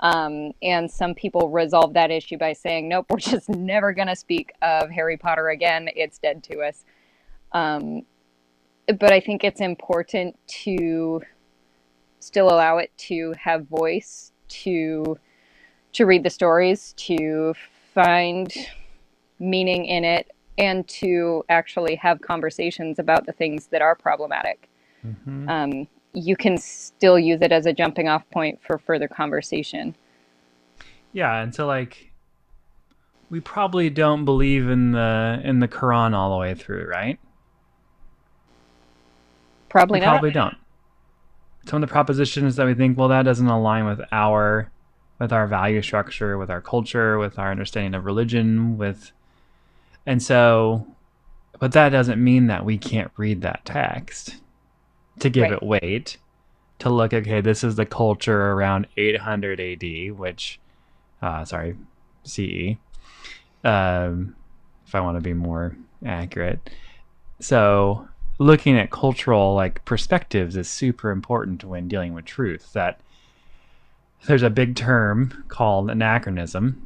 Um, and some people resolve that issue by saying, nope, we're just never going to speak of Harry Potter again. It's dead to us. Um, but I think it's important to still allow it to have voice, to to read the stories, to find meaning in it, and to actually have conversations about the things that are problematic. Mhm. Um, you can still use it as a jumping off point for further conversation. Yeah, and so like we probably don't believe in the in the Quran all the way through, right? Probably we not. probably don't. Some of the propositions that we think, well, that doesn't align with our with our value structure, with our culture, with our understanding of religion, with and so but that doesn't mean that we can't read that text to give Right. it weight to look okay this is the culture around 800 AD which uh sorry CE um if I want to be more accurate so looking at cultural like perspectives is super important when dealing with truth that there's a big term called anachronism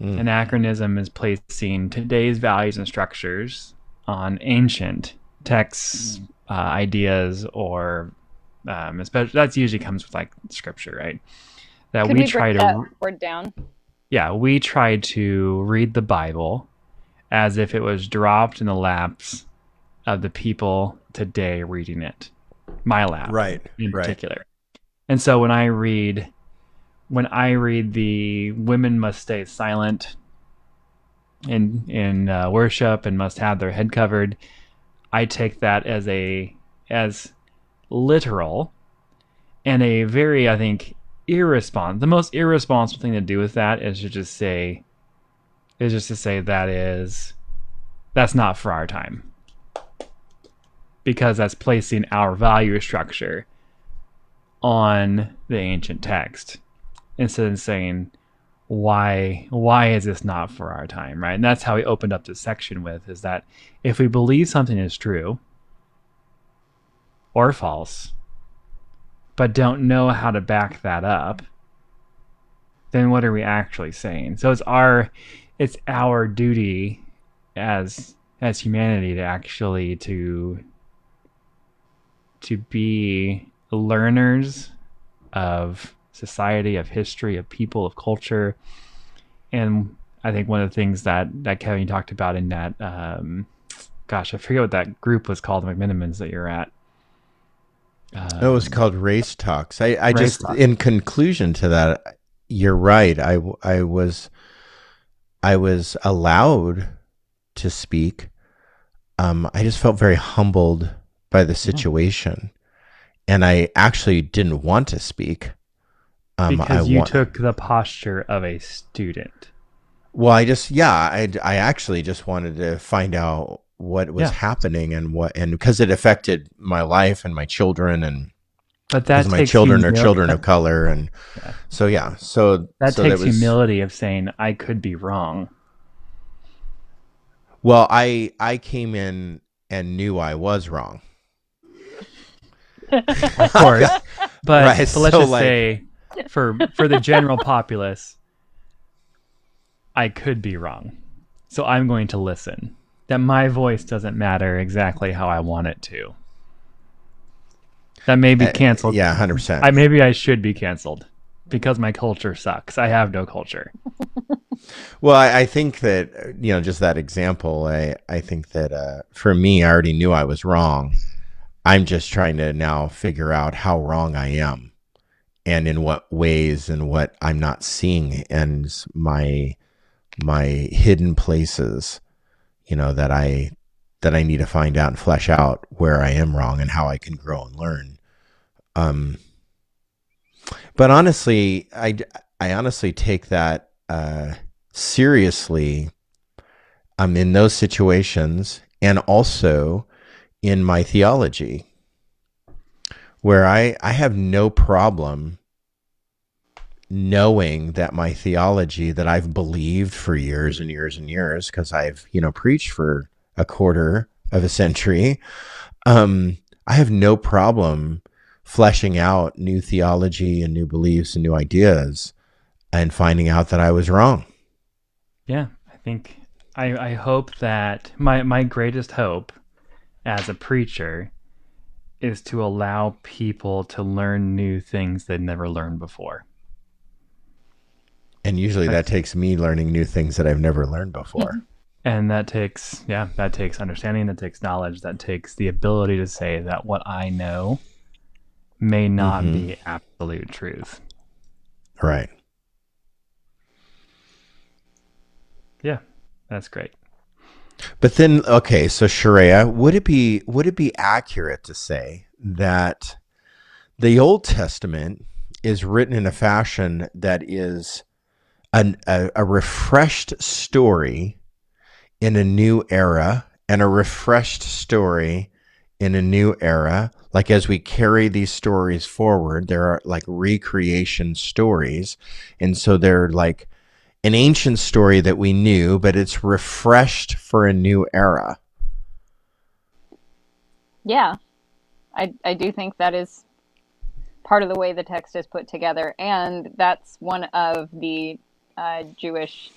Mm. anachronism is placing today's values and structures on ancient texts uh, ideas or um, especially that's usually comes with like scripture right that Could we, we, try to that word down? yeah, we try to read the Bible as if it was dropped in the laps of the people today reading it. My lap, Right. in right. particular. And so when I read, when I read the women must stay silent in in uh, worship and must have their head covered, I take that as a as literal and a very, I think, irresponsible. The most irresponsible thing to do with that is to just say, is just to say that is, that's not for our time, because that's placing our value structure on the ancient text instead of saying why why is this not for our time right and that's how we opened up this section with is that if we believe something is true or false but don't know how to back that up then what are we actually saying? So it's our it's our duty as as humanity to actually to to be learners of society, of history, of people, of culture. And I think one of the things that, that Kevin talked about in that, um, gosh, I forget what that group was called, the McMenamins that you're at. Um, it was called Race Talks. I, I just, Talks. in conclusion to that, you're right. I, I was, I was allowed to speak. Um, I just felt very humbled by the situation. And I actually didn't want to speak. Um, because I you wa- took the posture of a student. Well, I just yeah, I I actually just wanted to find out what was yeah. happening and what and because it affected my life and my children and but that my children humility. are children of color and yeah. so yeah so that so takes was, humility of saying I could be wrong. Well, I I came in and knew I was wrong. of course, but, right, but let's so just like, say for for the general populace, I could be wrong. So I'm going to listen. That my voice doesn't matter exactly how I want it to. That may be uh, canceled. Uh, yeah, hundred percent. I maybe I should be canceled because my culture sucks. I have no culture. well, I, I, think that you know, just that example. I I think that uh, for me, I already knew I was wrong. I'm just trying to now figure out how wrong I am and in what ways and what I'm not seeing and my my hidden places, you know, that I that I need to find out and flesh out where I am wrong and how I can grow and learn. Um, but honestly, I I honestly take that uh, seriously. I'm in those situations and also in my theology where I, I have no problem knowing that my theology that I've believed for years and years and years, because I've, you know, preached for a quarter of a century, um, I have no problem fleshing out new theology and new beliefs and new ideas and finding out that I was wrong. Yeah, I think I, I hope that my my greatest hope as a preacher is to allow people to learn new things they'd never learned before. And usually that takes me learning new things that I've never learned before. And that takes, yeah, that takes understanding, that takes knowledge, that takes the ability to say that what I know may not mm-hmm. be absolute truth. Right. Yeah, that's great. But then, okay, so Shreya, would it be would it be accurate to say that the Old Testament is written in a fashion that is an, a, a refreshed story in a new era, and a refreshed story in a new era? Like as we carry these stories forward, there are like recreation stories, and so they're like an ancient story that we knew, but it's refreshed for a new era. Yeah, I, I do think that is part of the way the text is put together. And that's one of the uh, Jewish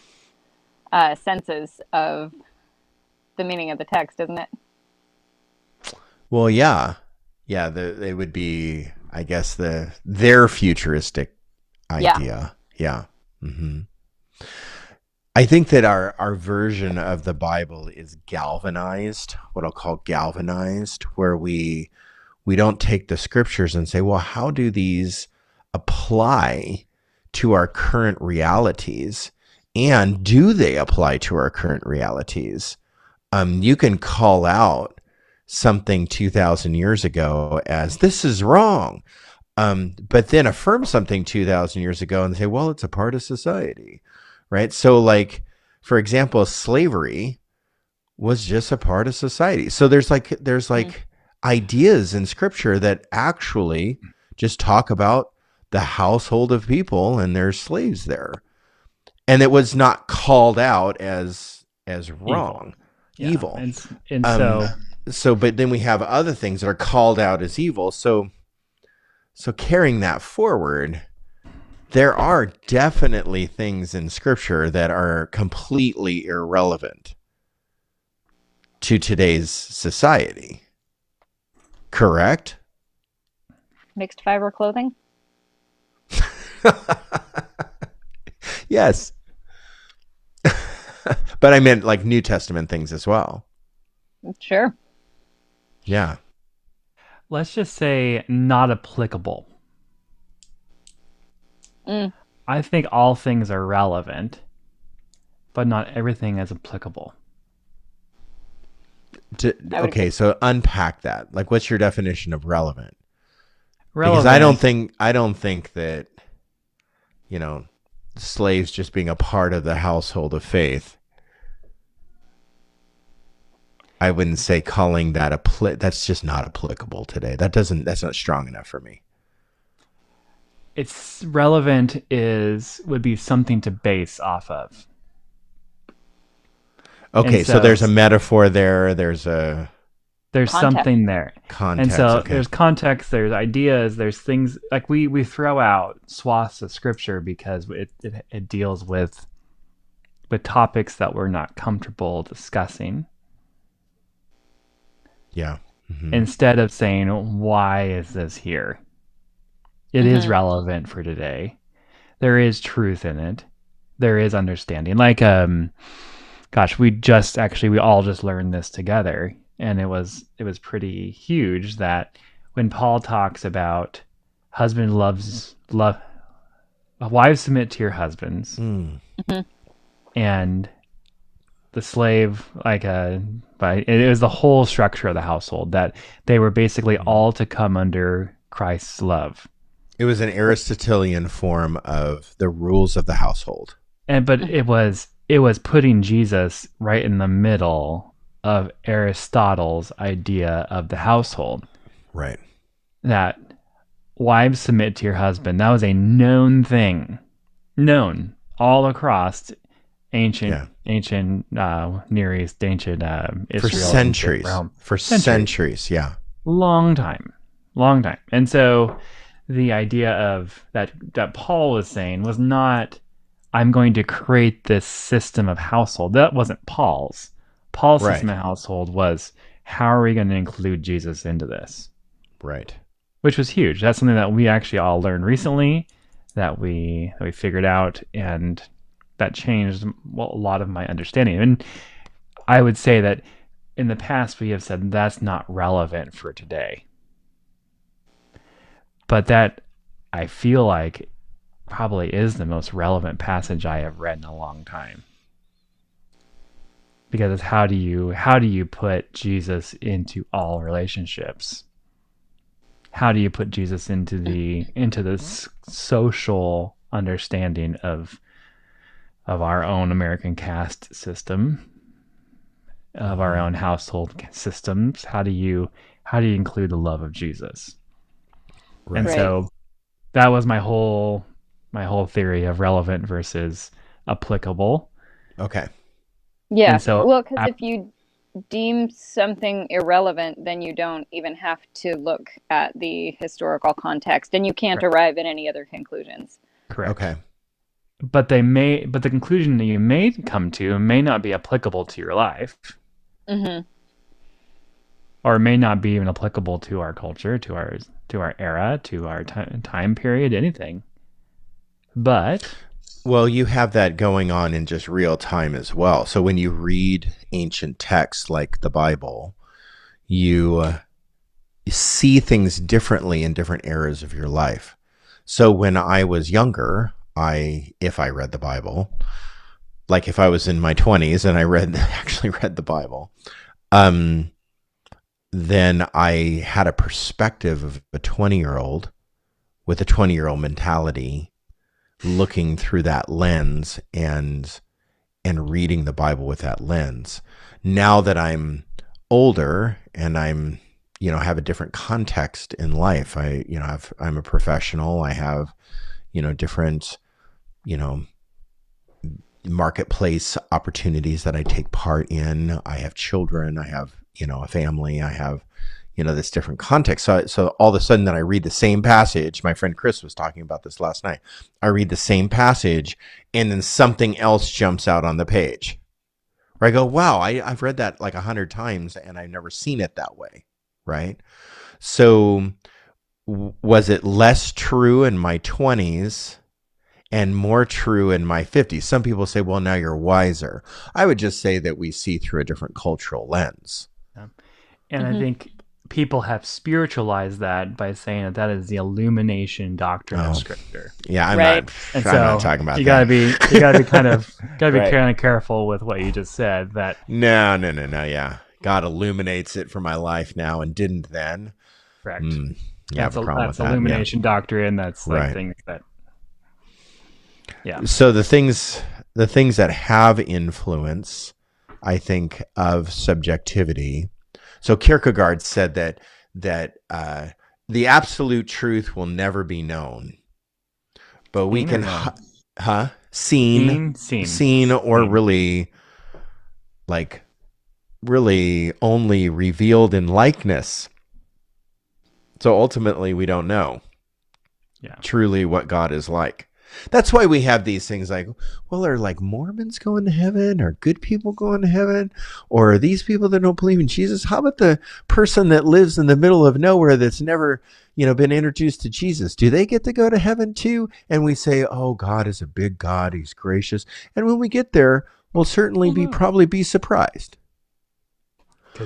uh, senses of the meaning of the text, isn't it? Well, yeah. Yeah, the, they would be, I guess, the their futuristic idea. Yeah. yeah. Mm-hmm. I think that our, our version of the Bible is galvanized, what I'll call galvanized, where we we don't take the scriptures and say, well, how do these apply to our current realities? And do they apply to our current realities? Um, you can call out something 2000 years ago as this is wrong. Um, but then affirm something 2000 years ago and say, well, it's a part of society right? So, like, for example, slavery was just a part of society. So there's like there's like mm-hmm. ideas in scripture that actually just talk about the household of people and there's slaves there. And it was not called out as as wrong, evil. evil. Yeah. And, and um, so so but then we have other things that are called out as evil. So so carrying that forward there are definitely things in scripture that are completely irrelevant to today's society. Correct? Mixed fiber clothing? yes. but I meant like New Testament things as well. Sure. Yeah. Let's just say not applicable. Mm. I think all things are relevant, but not everything is applicable. To, okay, so unpack that. Like, what's your definition of relevant? Relevant. Because I don't think I don't think that you know slaves just being a part of the household of faith. I wouldn't say calling that a pl- that's just not applicable today. That doesn't that's not strong enough for me. It's relevant is would be something to base off of. Okay, so, so- there's a metaphor there. There's a There's Context. something there. context. and so okay. there's context there's ideas there's things like we we throw out swaths of scripture because it, it it deals with with topics that we're not comfortable discussing yeah. Mhm. instead of saying why is this here It is Mhm. relevant for today. There is truth in it. There is understanding. Like um gosh we just actually we all just learned this together. And it was it was pretty huge that when paul talks about husband loves love wives submit to your husbands. Mm. and the slave like uh by it was the whole structure of the household that they were basically all to come under christ's love It was an Aristotelian form of the rules of the household. and but it was it was putting jesus right in the middle of aristotle's idea of the household Right. that wives submit to your husband that was a known thing known all across ancient Yeah. ancient uh near east ancient uh For centuries. For Centuries. centuries. Yeah. long time long time and so the idea of that that paul was saying was not i'm going to create this system of household. That wasn't paul's. Paul's Right. system of household was how are we going to include jesus into this? Right. which was huge. That's something that we actually all learned recently that we that we figured out and that changed well, a lot of my understanding. And i would say that in the past we have said that's not relevant for today but that i feel like probably is the most relevant passage i have read in a long time. Because it's how do you how do you put jesus into all relationships? How do you put jesus into the into the social understanding of of our own american caste system of our own household systems? How do you how do you include the love of jesus and Right. so that was my whole my whole theory of relevant versus applicable Okay. Yeah. And so well, because if you deem something irrelevant, then you don't even have to look at the historical context and you can't arrive at any other conclusions. correct Okay. but they may but the conclusion that you may come to may not be applicable to your life Mm hmm or may not be even applicable to our culture to our to our era to our ti- time period anything but Well, you have that going on in just real time as well. So when you read ancient texts like the Bible, you uh, see things differently in different eras of your life. So when I was younger, I if I read the Bible, like if I was in my 20s and I read actually read the Bible, um then I had a perspective of a 20-year-old with a 20-year-old mentality looking through that lens and and reading the Bible with that lens. Now that I'm older and I'm you know have a different context in life, I you know have I'm a professional. I have you know different you know marketplace opportunities that I take part in. I have children. I have you know a family. I have you know, this different context. So, so all of a sudden, that I read the same passage. My friend Chris was talking about this last night. I read the same passage, and then something else jumps out on the page. Where I go, wow, I, I've read that like a hundred times, and I've never seen it that way, right? So, was it less true in my twenties? and more true in my 50s. Some people say, well, now you're wiser. I would just say that we see through a different cultural lens. And Mhm. I think people have spiritualized that by saying that that is the illumination doctrine Oh. of scripture. Yeah, I'm Right. not. And I'm so not talking about you that. gotta be you gotta be kind of gotta be Right. kind of careful with what you just said. That No, no, no, no. Yeah, God illuminates it for my life now, and didn't then. correct. Mm, yeah, that's a a, that's with that. yeah. illumination doctrine. That's like Right. things that yeah. So the things, the things that have influence, I think, of subjectivity. So Kierkegaard said that that uh, the absolute truth will never be known, but we Seen can, known? hu- huh? Seen, Seen, seen. seen or Seen. really like really only revealed in likeness so ultimately we don't know Yeah. truly what god is like that's why we have these things like well are like mormons going to heaven? Are good people going to heaven? Or are these people that don't believe in jesus? How about the person that lives in the middle of nowhere that's never you know been introduced to jesus? Do they get to go to heaven too? And we say oh god is a big god. He's gracious. And when we get there we'll certainly be Mhm. probably be surprised.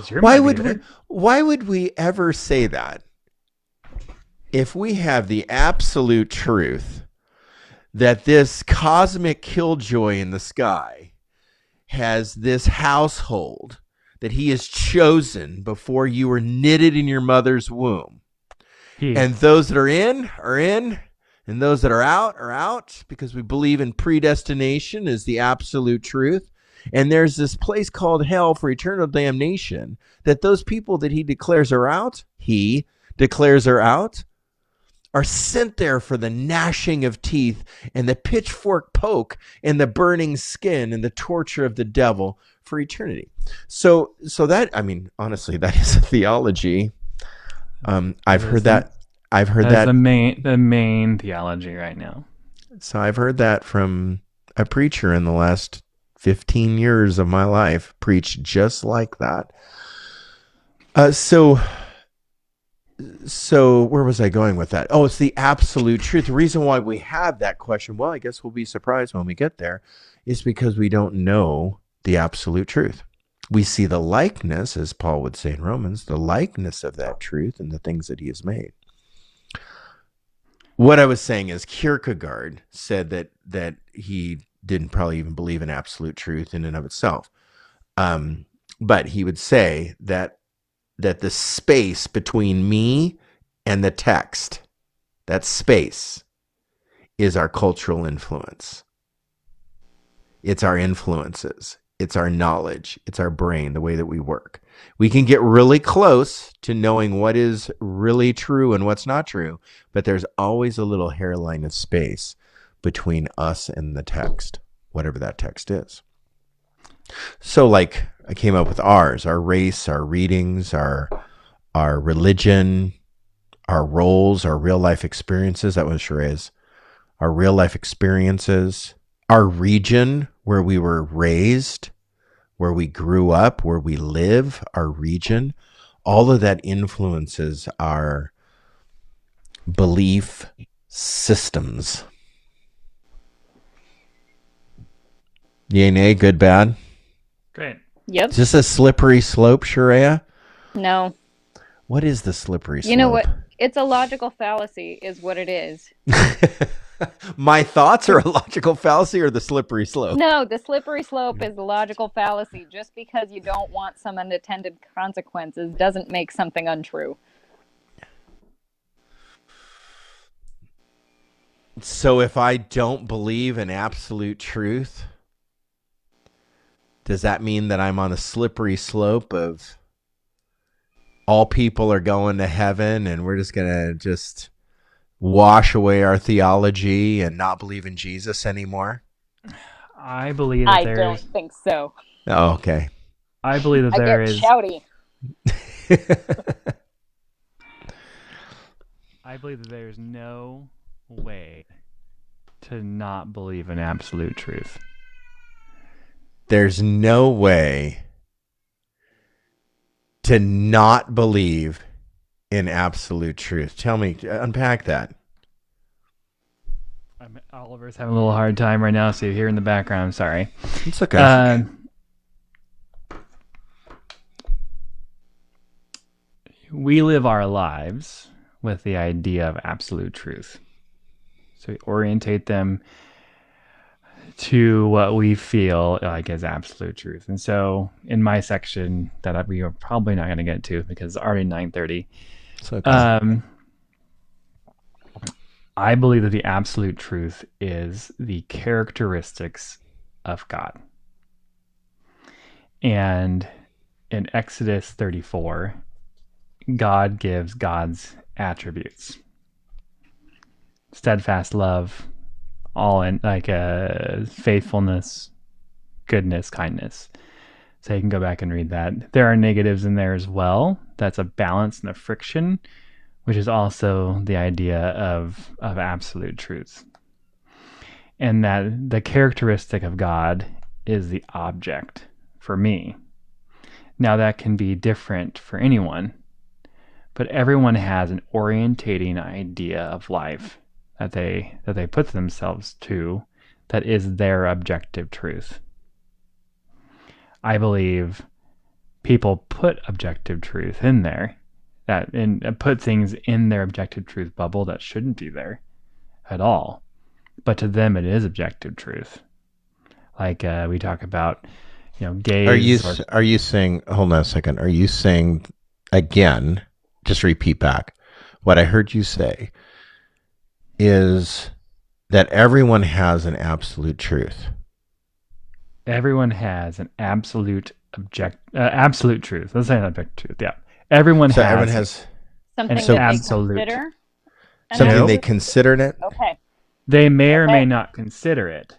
You're why would we why would we ever say that if we have the absolute truth that this cosmic killjoy in the sky has this household that he has chosen before you were knitted in your mother's womb. He, and those that are in are in. And those that are out are out. Because we believe in predestination is the absolute truth. And there's this place called hell for eternal damnation that those people that he declares are out he declares are out are sent there for the gnashing of teeth and the pitchfork poke and the burning skin and the torture of the devil for eternity so so that i mean honestly that is a theology um i've heard that i've heard that's that the main the main theology right now. so I've heard that from a preacher in the last 15 years of my life preach just like that. Uh, so, so where was I going with that? Oh, it's the absolute truth. The reason why we have that question, well, I guess we'll be surprised when we get there, is because we don't know the absolute truth. We see the likeness, as Paul would say in Romans, the likeness of that truth and the things that he has made. What I was saying is Kierkegaard said that that he didn't probably even believe in absolute truth in and of itself. Um, but he would say that that the space between me and the text, that space, is our cultural influence. It's our influences. It's our knowledge. It's our brain, the way that we work. We can get really close to knowing what is really true and what's not true, but there's always a little hairline of space between us and the text, whatever that text is. So, like, I came up with ours, our race, our readings, our our religion, our roles, our real life experiences. That was sure is. Our real life experiences, our region where we were raised, where we grew up, where we live, our region, all of that influences our belief systems. Yay, nay, good, bad. Great. Yep. Is this a slippery slope, Shreya? No. What is the slippery slope? You know what? It's a logical fallacy, is what it is. My thoughts are a logical fallacy or the slippery slope? No, the slippery slope is a logical fallacy. Just because you don't want some unintended consequences doesn't make something untrue. So if I don't believe in absolute truth, does that mean that I'm on a slippery slope of all people are going to heaven and we're just going to just wash away our theology and not believe in Jesus anymore? I believe that I there don't is. think so. Oh, okay. I believe that there is. I there get is. shouty. I believe that there's no way to not believe in absolute truth. There's no way to not believe in absolute truth. Tell me, unpack that. I'm, Oliver's having a little hard time right now, so you hear in the background. I'm sorry. It's okay. Uh, we live our lives with the idea of absolute truth. So we orientate them to what we feel like is absolute truth. And so in my section that we are probably not going to get to because it's already 9:30. It's okay. Um, I believe that the absolute truth is the characteristics of God. And in Exodus 34, God gives God's attributes steadfast love, all in like uh, faithfulness, goodness, kindness. So you can go back and read that. There are negatives in there as well. That's a balance and a friction, which is also the idea of of absolute truth. And that the characteristic of God is the object for me. Now that can be different for anyone, but everyone has an orientating idea of life that they that they put themselves to that is their objective truth. I believe people put objective truth in there that and put things in their objective truth bubble that shouldn't be there at all. But to them it is objective truth. Like uh, we talk about, you know, gays. Are you or- are you saying? Hold on a second. Are you saying again? Just repeat back. What I heard you say is that everyone has an absolute truth. everyone has an absolute object uh, absolute truth. Let's say an objective truth. Yeah. Everyone So has everyone has Something so that they absolute. consider. something No. they consider it. Okay. they may or may not consider it,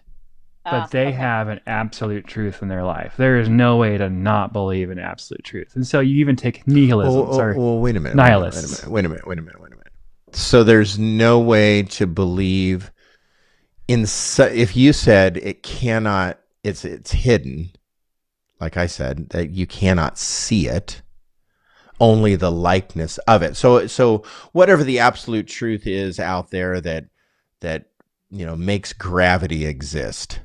but Ah, they okay. have an absolute truth in their life. There is no way to not believe in absolute truth. And so you even take nihilism. Well, well, sorry. well, wait a minute. Nihilists. Wait a minute. Wait a minute. Wait a minute. Wait a minute. So there's no way to believe in. Su- if you said it cannot, it's it's hidden. Like I said, that you cannot see it. Only the likeness of it. So so whatever the absolute truth is out there that that you know makes gravity exist,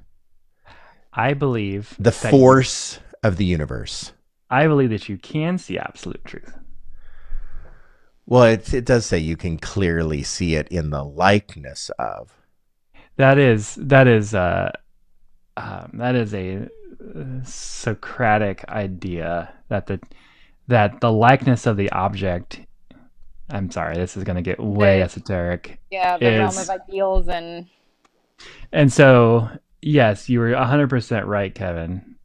I believe the force of the universe. I believe that you can see absolute truth. Well, it it does say you can clearly see it in the likeness of. That is that is uh, um, that is a uh, Socratic idea that the that the likeness of the object. I'm sorry, this is going to get way The- esoteric. Yeah, the realm of ideals and And so, yes, you were 100% right, Kevin.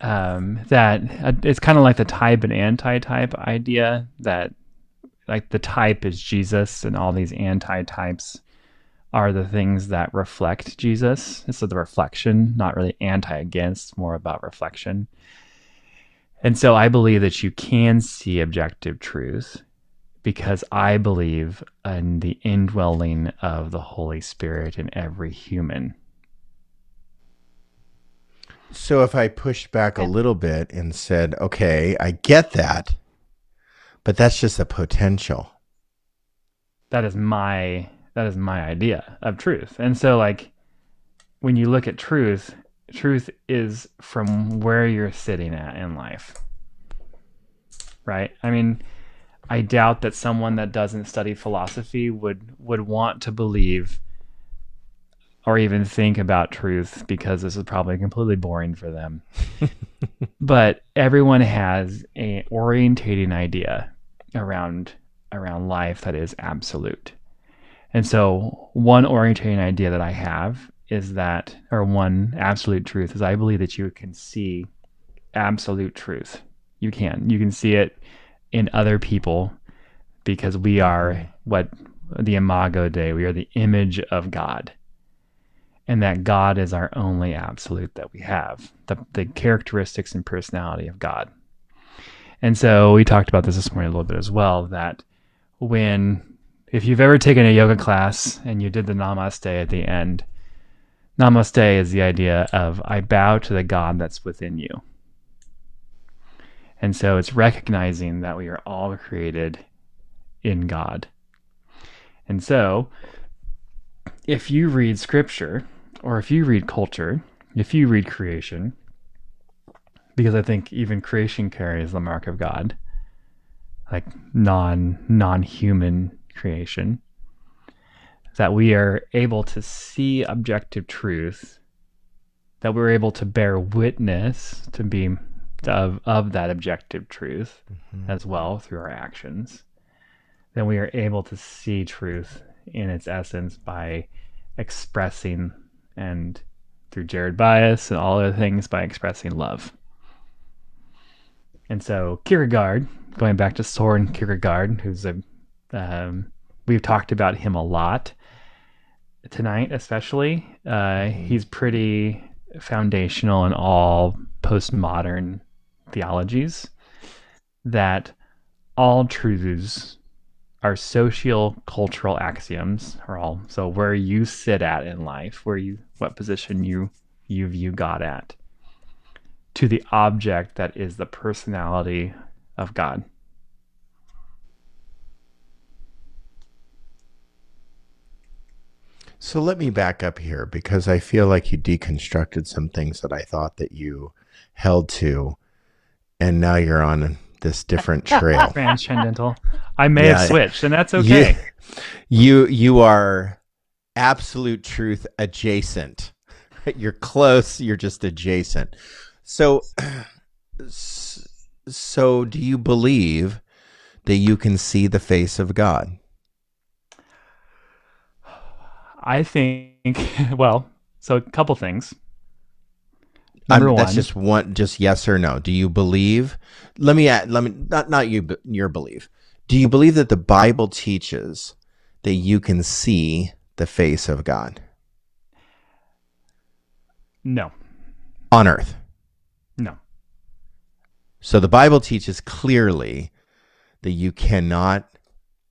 Um, that uh, it's kind of like the type and anti-type idea that like the type is Jesus and all these anti-types are the things that reflect Jesus. So the reflection, not really anti against, more about reflection. And so I believe that you can see objective truth because I believe in the indwelling of the Holy Spirit in every human. So if I pushed back a little bit and said, "Okay, I get that, but that's just a potential." That is my that is my idea of truth. And so like when you look at truth, truth is from where you're sitting at in life. Right? I mean, I doubt that someone that doesn't study philosophy would would want to believe or even think about truth because this is probably completely boring for them. but everyone has a orientating idea around around life that is absolute. And so one orientating idea that I have is that or one absolute truth is I believe that you can see absolute truth. You can. You can see it in other people because we are what the imago Dei, we are the image of God. And that God is our only absolute that we have, the, the characteristics and personality of God. And so we talked about this this morning a little bit as well that when if you've ever taken a yoga class and you did the namaste at the end, namaste is the idea of I bow to the God that's within you. And so it's recognizing that we are all created in God. And so if you read scripture or if you read culture, if you read creation, because I think even creation carries the mark of God, like non non human creation, that we are able to see objective truth, that we're able to bear witness to be of, of that objective truth mm-hmm. as well through our actions, then we are able to see truth in its essence by expressing and through Jared Byas and all other things by expressing love. And so Kierkegaard, going back to Soren Kierkegaard, who's a um, we've talked about him a lot tonight, especially. Uh, he's pretty foundational in all postmodern theologies. That all truths are social cultural axioms are all so where you sit at in life, where you what position you you view God at to the object that is the personality of God. So let me back up here because I feel like you deconstructed some things that I thought that you held to, and now you're on this different trail. Transcendental. I may yeah, have switched, and that's okay. You, you you are absolute truth adjacent. You're close. You're just adjacent. So, so do you believe that you can see the face of God? I think. Well, so a couple things. Number um, that's one, just one, just yes or no. Do you believe? Let me add. Let me not not you, but your belief. Do you believe that the Bible teaches that you can see the face of God? No. On earth? So the Bible teaches clearly that you cannot,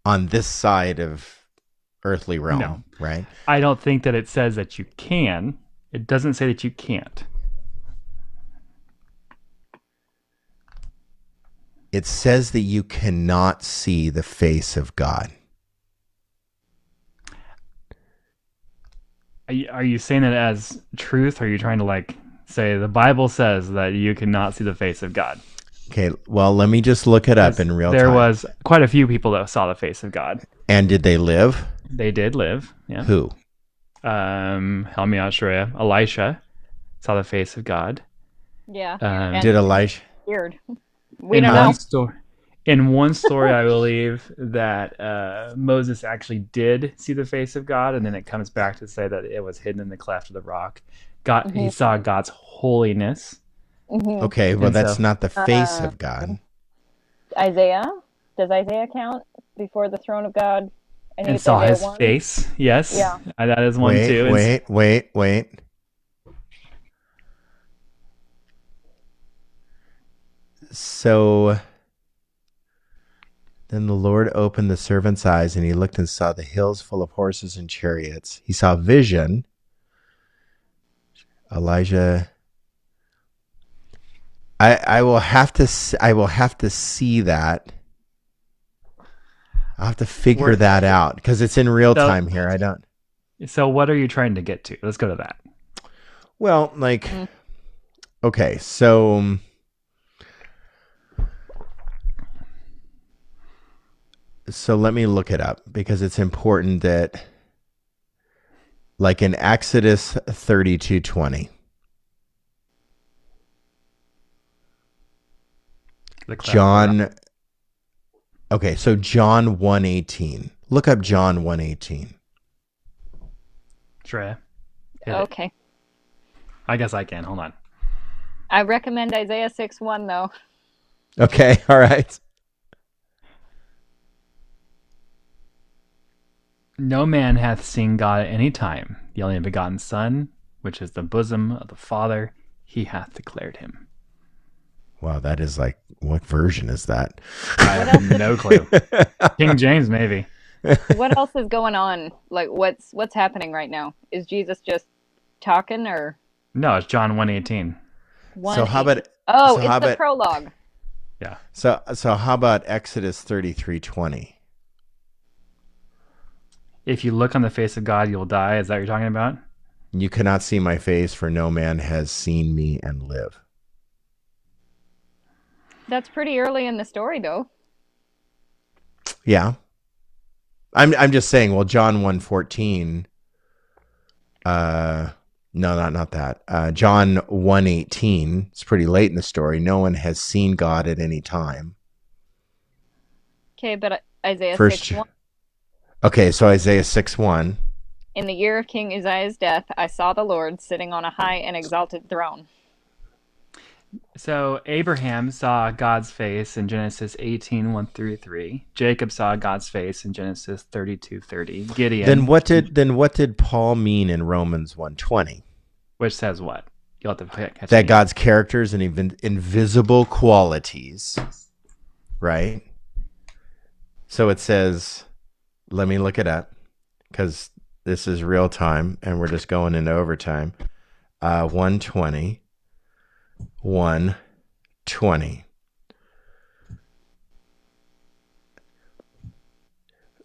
on this side of earthly realm, no. right? I don't think that it says that you can. It doesn't say that you can't. it says that you cannot see the face of God. Are you, are you saying it as truth? Or are you trying to like say the Bible says that you cannot see the face of God? Okay, well, let me just look it up in real there time. There was quite a few people that saw the face of God. And did they live? They did live. Yeah. Who? Um, help me out, Shreya. Elisha saw the face of God. Yeah. Um, did Elisha? Weird. We in don't know. Story, in one story, I believe that uh, Moses actually did see the face of God, and then it comes back to say that it was hidden in the cleft of the rock. God, mm-hmm. he saw God's holiness. Mm-hmm. Okay, well, that's so, not the face uh, of God. Isaiah, does Isaiah count before the throne of God? And, and saw his one? face. Yes, yeah, uh, that is one wait, too. Wait, wait, wait. So then the Lord opened the servant's eyes, and he looked and saw the hills full of horses and chariots. He saw vision. Elijah. I I will have to I will have to see that. I'll have to figure We're, that out because it's in real so, time here. I don't. So what are you trying to get to? Let's go to that. Well, like, mm. okay, so so let me look it up because it's important that like in Exodus 32:20 John Okay, so John 1:18. Look up John 1:18. Shreya. Okay. I guess I can. Hold on. I recommend Isaiah 6 1 though. Okay, all right. No man hath seen God at any time. The only begotten Son, which is the bosom of the Father, he hath declared him. Wow, that is like what version is that? I have no clue. King James, maybe. what else is going on? Like, what's what's happening right now? Is Jesus just talking or No, it's John 118. one? So how about Oh, so it's how the about- prologue. Yeah. so so how about Exodus thirty three twenty? If you look on the face of God, you'll die. Is that what you're talking about? You cannot see my face, for no man has seen me and live. That's pretty early in the story, though. Yeah. I'm I'm just saying, well, John 114 uh no, not not that. Uh John 118, it's pretty late in the story. No one has seen God at any time. Okay, but Isaiah First 6 1. Okay, so Isaiah 6 1. In the year of King Uzziah's death, I saw the Lord sitting on a high and exalted throne. So Abraham saw God's face in Genesis 18, 1 through 3. Jacob saw God's face in Genesis 32, 30. Gideon, Then what did then what did Paul mean in Romans 120? which says what? You'll have to catch That me. God's characters and even invisible qualities, right? So it says, let me look it up because this is real time and we're just going into overtime. Uh, 120, 120.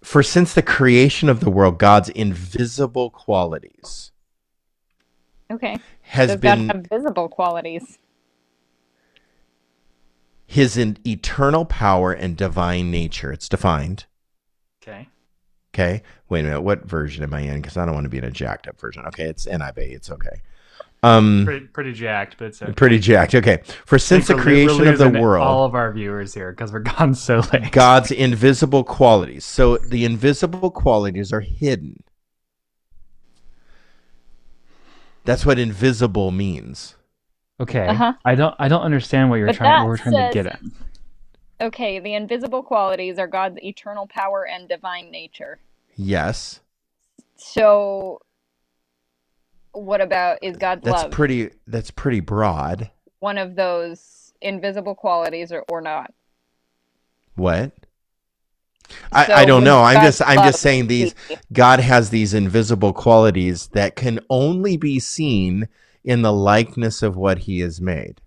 For since the creation of the world, God's invisible qualities Okay. has Does been God have visible qualities? his in eternal power and divine nature. It's defined. Okay. Okay. Wait a minute. What version am I in? Because I don't want to be in a jacked up version. Okay. It's NIV. It's okay. Um, Pretty, pretty jacked, but it's okay. pretty jacked. Okay. For since the creation of the world, all of our viewers here because we're gone so late. God's invisible qualities. So the invisible qualities are hidden. That's what invisible means. Okay. Uh-huh. I don't. I don't understand what you're But trying. that What we're trying says- to get at. Okay, the invisible qualities are God's eternal power and divine nature. Yes. So, what about is God's That's love pretty that's pretty broad. one of those invisible qualities or, or not? What? I, So I don't when know. I'm God's just I'm just saying these God has these invisible qualities that can only be seen in the likeness of what he has made.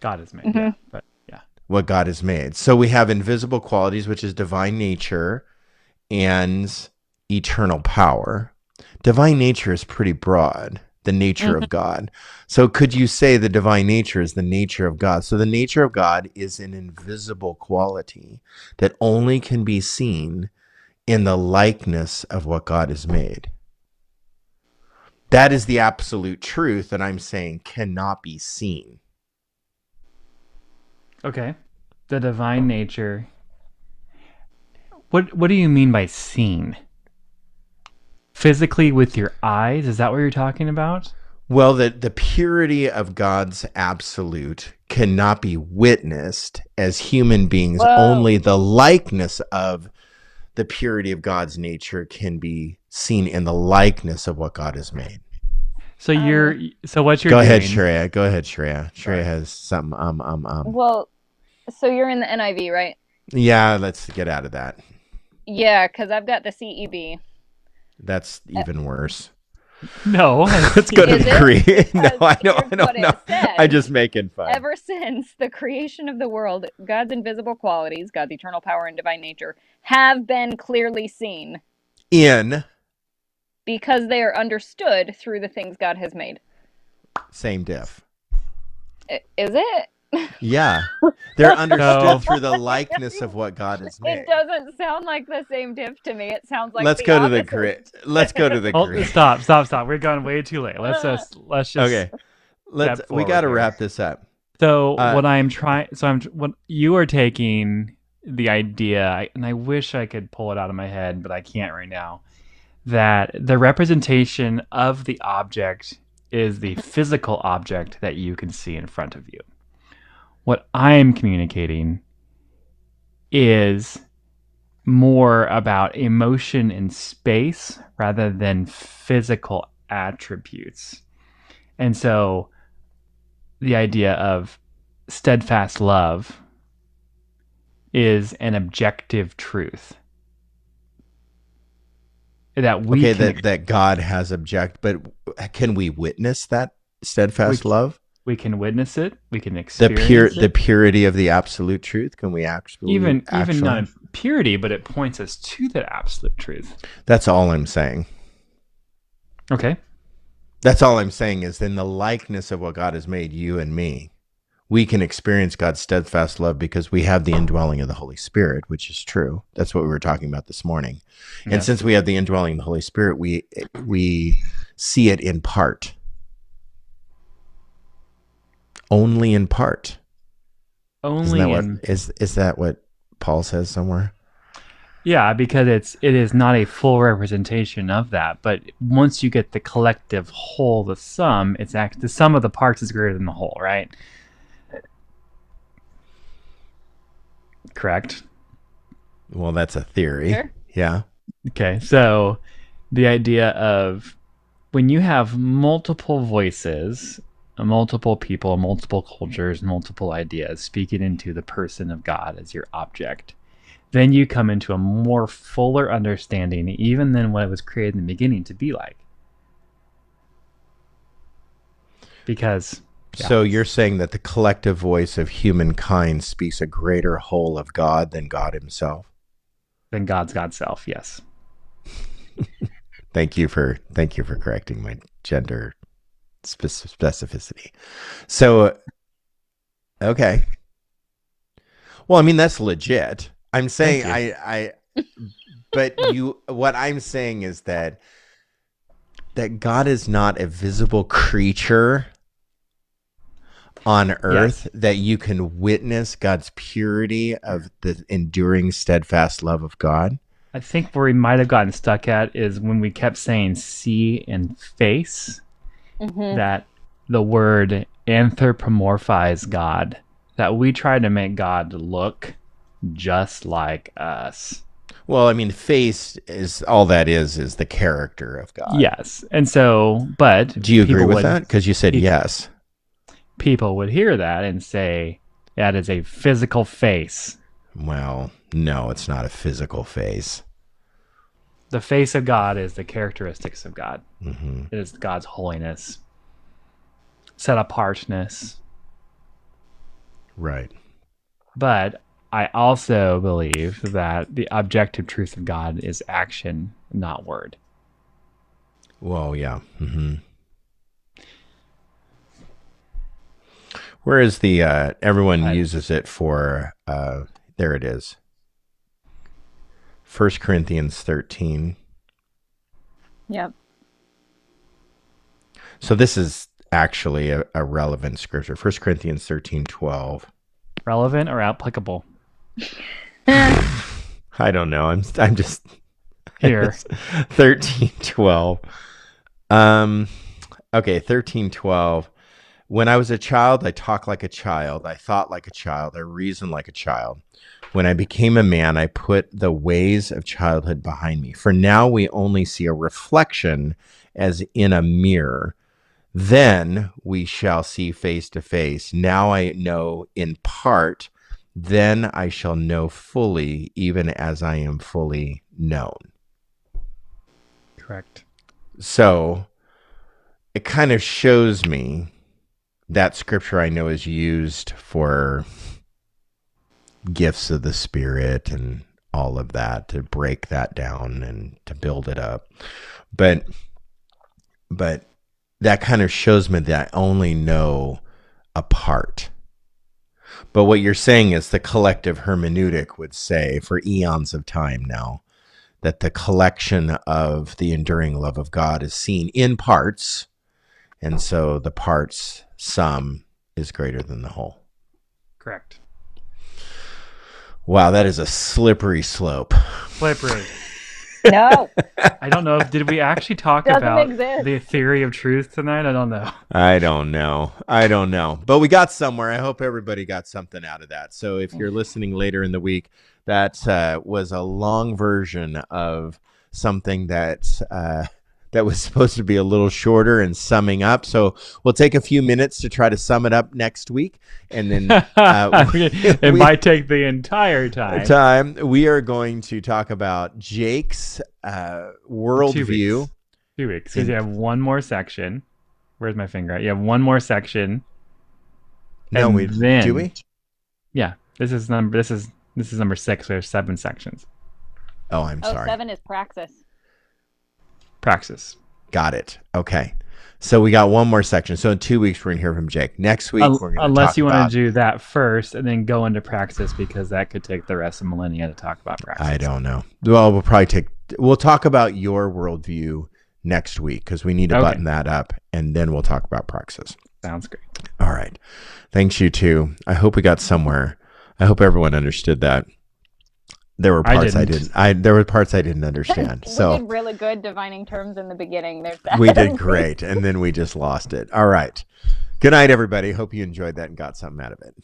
God is made. Mhm. Yeah. But yeah. What God has made. So we have invisible qualities, which is divine nature and eternal power. Divine nature is pretty broad, the nature of mm-hmm. God. So could you say the divine nature is the nature of God? So the nature of God is an invisible quality that only can be seen in the likeness of what God has made. That is the absolute truth that I'm saying cannot be seen. Okay. The divine nature. What What do you mean by seen? Physically with your eyes? Is that what you're talking about? Well, the, the purity of God's absolute cannot be witnessed as human beings. Whoa. Only the likeness of the purity of God's nature can be seen in the likeness of what God has made. So you're. So what you're Go ahead. Shreya. Go ahead, Shreya. Shreya Sorry. has something. Um, um, um. Well, so you're in the NIV, right? Yeah, let's get out of that. Yeah, because I've got the E CEB. That's uh, even worse. No. Let's go to the it? No, I don't. I don't it know. says. I'm just making fun. Ever since the creation of the world, God's invisible qualities, God's eternal power and divine nature, have been clearly seen In because they are understood through the things God has made. same diff. Is it? Yeah, they're understood No. through the likeness of what God is. made. It doesn't sound like the same diff to me. It sounds like let's the go to the opposite. Let's go to the Oh, Korean. stop! Stop! Stop! We're going way too late. Let's just. Let's just. Okay, let's. We got to wrap this up. So Uh, what I'm trying, so I'm what you are taking the idea, and I wish I could pull it out of my head, but I can't right now. That the representation of the object is the physical object that you can see in front of you. What I'm communicating is more about emotion and space rather than physical attributes. And so the idea of steadfast love is an objective truth. that we okay, can that that God has object, but can we witness that steadfast We- love? We can witness it, we can The experience pure it. the purity of the absolute truth? Can we actually even actually, even not purity, but it points us to that absolute truth. That's all I'm saying. Okay. That's all I'm saying is in the likeness of what God has made you and me, we can experience God's steadfast love because we have the indwelling of the Holy Spirit, which is true. That's what we were talking about this morning. And since we have the indwelling of the Holy Spirit, we we see it in part. Only in part. Only that in is is that what Paul says somewhere? Yeah, because it's it is not a full representation of that. But once you get the collective whole, the sum, it's act the sum of the parts is greater than the whole, right? Correct. Well, that's a theory. Sure. Yeah. Okay, so the idea of when you have multiple voices, multiple people, multiple cultures, multiple ideas speaking into the person of God as your object, then you come into a more fuller understanding, even than what it was created in the beginning to be like. Because Yeah. So you're saying that the collective voice of humankind speaks a greater whole of God than God himself. Than God's God's self, yes. Thank you for thank you for correcting my gender specificity. So uh, okay. Well, I mean that's legit. I'm saying I I but you what I'm saying is that that God is not a visible creature on earth that you can witness God's purity of the enduring steadfast love of God. I think where we might have gotten stuck at is when we kept saying see and face. Mhm. that the word anthropomorphize God, that we try to make God look just like us. Well, I mean, face is all that is is the character of God. Yes. And so, but Do you agree with would, that? Because you said Pe- yes. People would hear that and say, that is a physical face. Well, no, it's not a physical face. The face of God is the characteristics of God. hmm It is God's holiness, set apartness. Right. But I also believe that the objective truth of God is action, not word. Well, yeah. Mm-hmm. Where is the? Uh, everyone uses it for. Uh, there it is. First Corinthians thirteen. Yep. So this is actually a, a relevant scripture. First Corinthians thirteen twelve. relevant or applicable I don't know. I'm I'm just here. thirteen twelve. Um, okay, thirteen twelve. When I was a child, I talked like a child. I thought like a child. I reasoned like a child. When I became a man, I put the ways of childhood behind me. For now, we only see a reflection as in a mirror. Then we shall see face to face. Now I know in part. Then I shall know fully, even as I am fully known. Correct. So it kind of shows me that scripture I know is used for gifts of the spirit and all of that to break that down and to build it up. But but that kind of shows me that I only know a part. But what you're saying is the collective hermeneutic would say for eons of time now that the collection of the enduring love of God is seen in parts, and so the parts sum is greater than the whole. Correct. Wow, that is a slippery slope. Slippery. No. I don't know. Did we actually talk Doesn't about exist. the theory of truth tonight? I don't know. I don't know. I don't know. But we got somewhere. I hope everybody got something out of that. So if you're listening later in the week, that uh, was a long version of something that uh, that was supposed to be a little shorter and summing up. So we'll take a few minutes to try to sum it up next week, and then uh, it we- might take the entire time. time we are going to talk about Jake's uh, worldview. weeks. Two weeks. Because In- you have one more section. Where's my finger at? You have one more section. No, And we then- do we? Yeah. This is number this is this is number six. There's seven sections. Oh, I'm Oh, sorry. seven is praxis. Praxis. Got it. Okay. So we got one more section. So in two weeks we're gonna hear from Jake. Next week we're unless talk you want to do that first and then go into praxis because that could take the rest of millennia to talk about praxis. I don't know. Well, we'll probably take. We'll talk about your worldview next week because we need to Okay. button that up, and then we'll talk about praxis. Sounds great. All right. Thanks you too. I hope we got somewhere. I hope everyone understood that. There were parts I didn't. didn't. I there were parts I didn't understand. we So did really good divining terms in the beginning. There's that. we did great, and then we just lost it. All right. Good night, everybody. Hope you enjoyed that and got something out of it.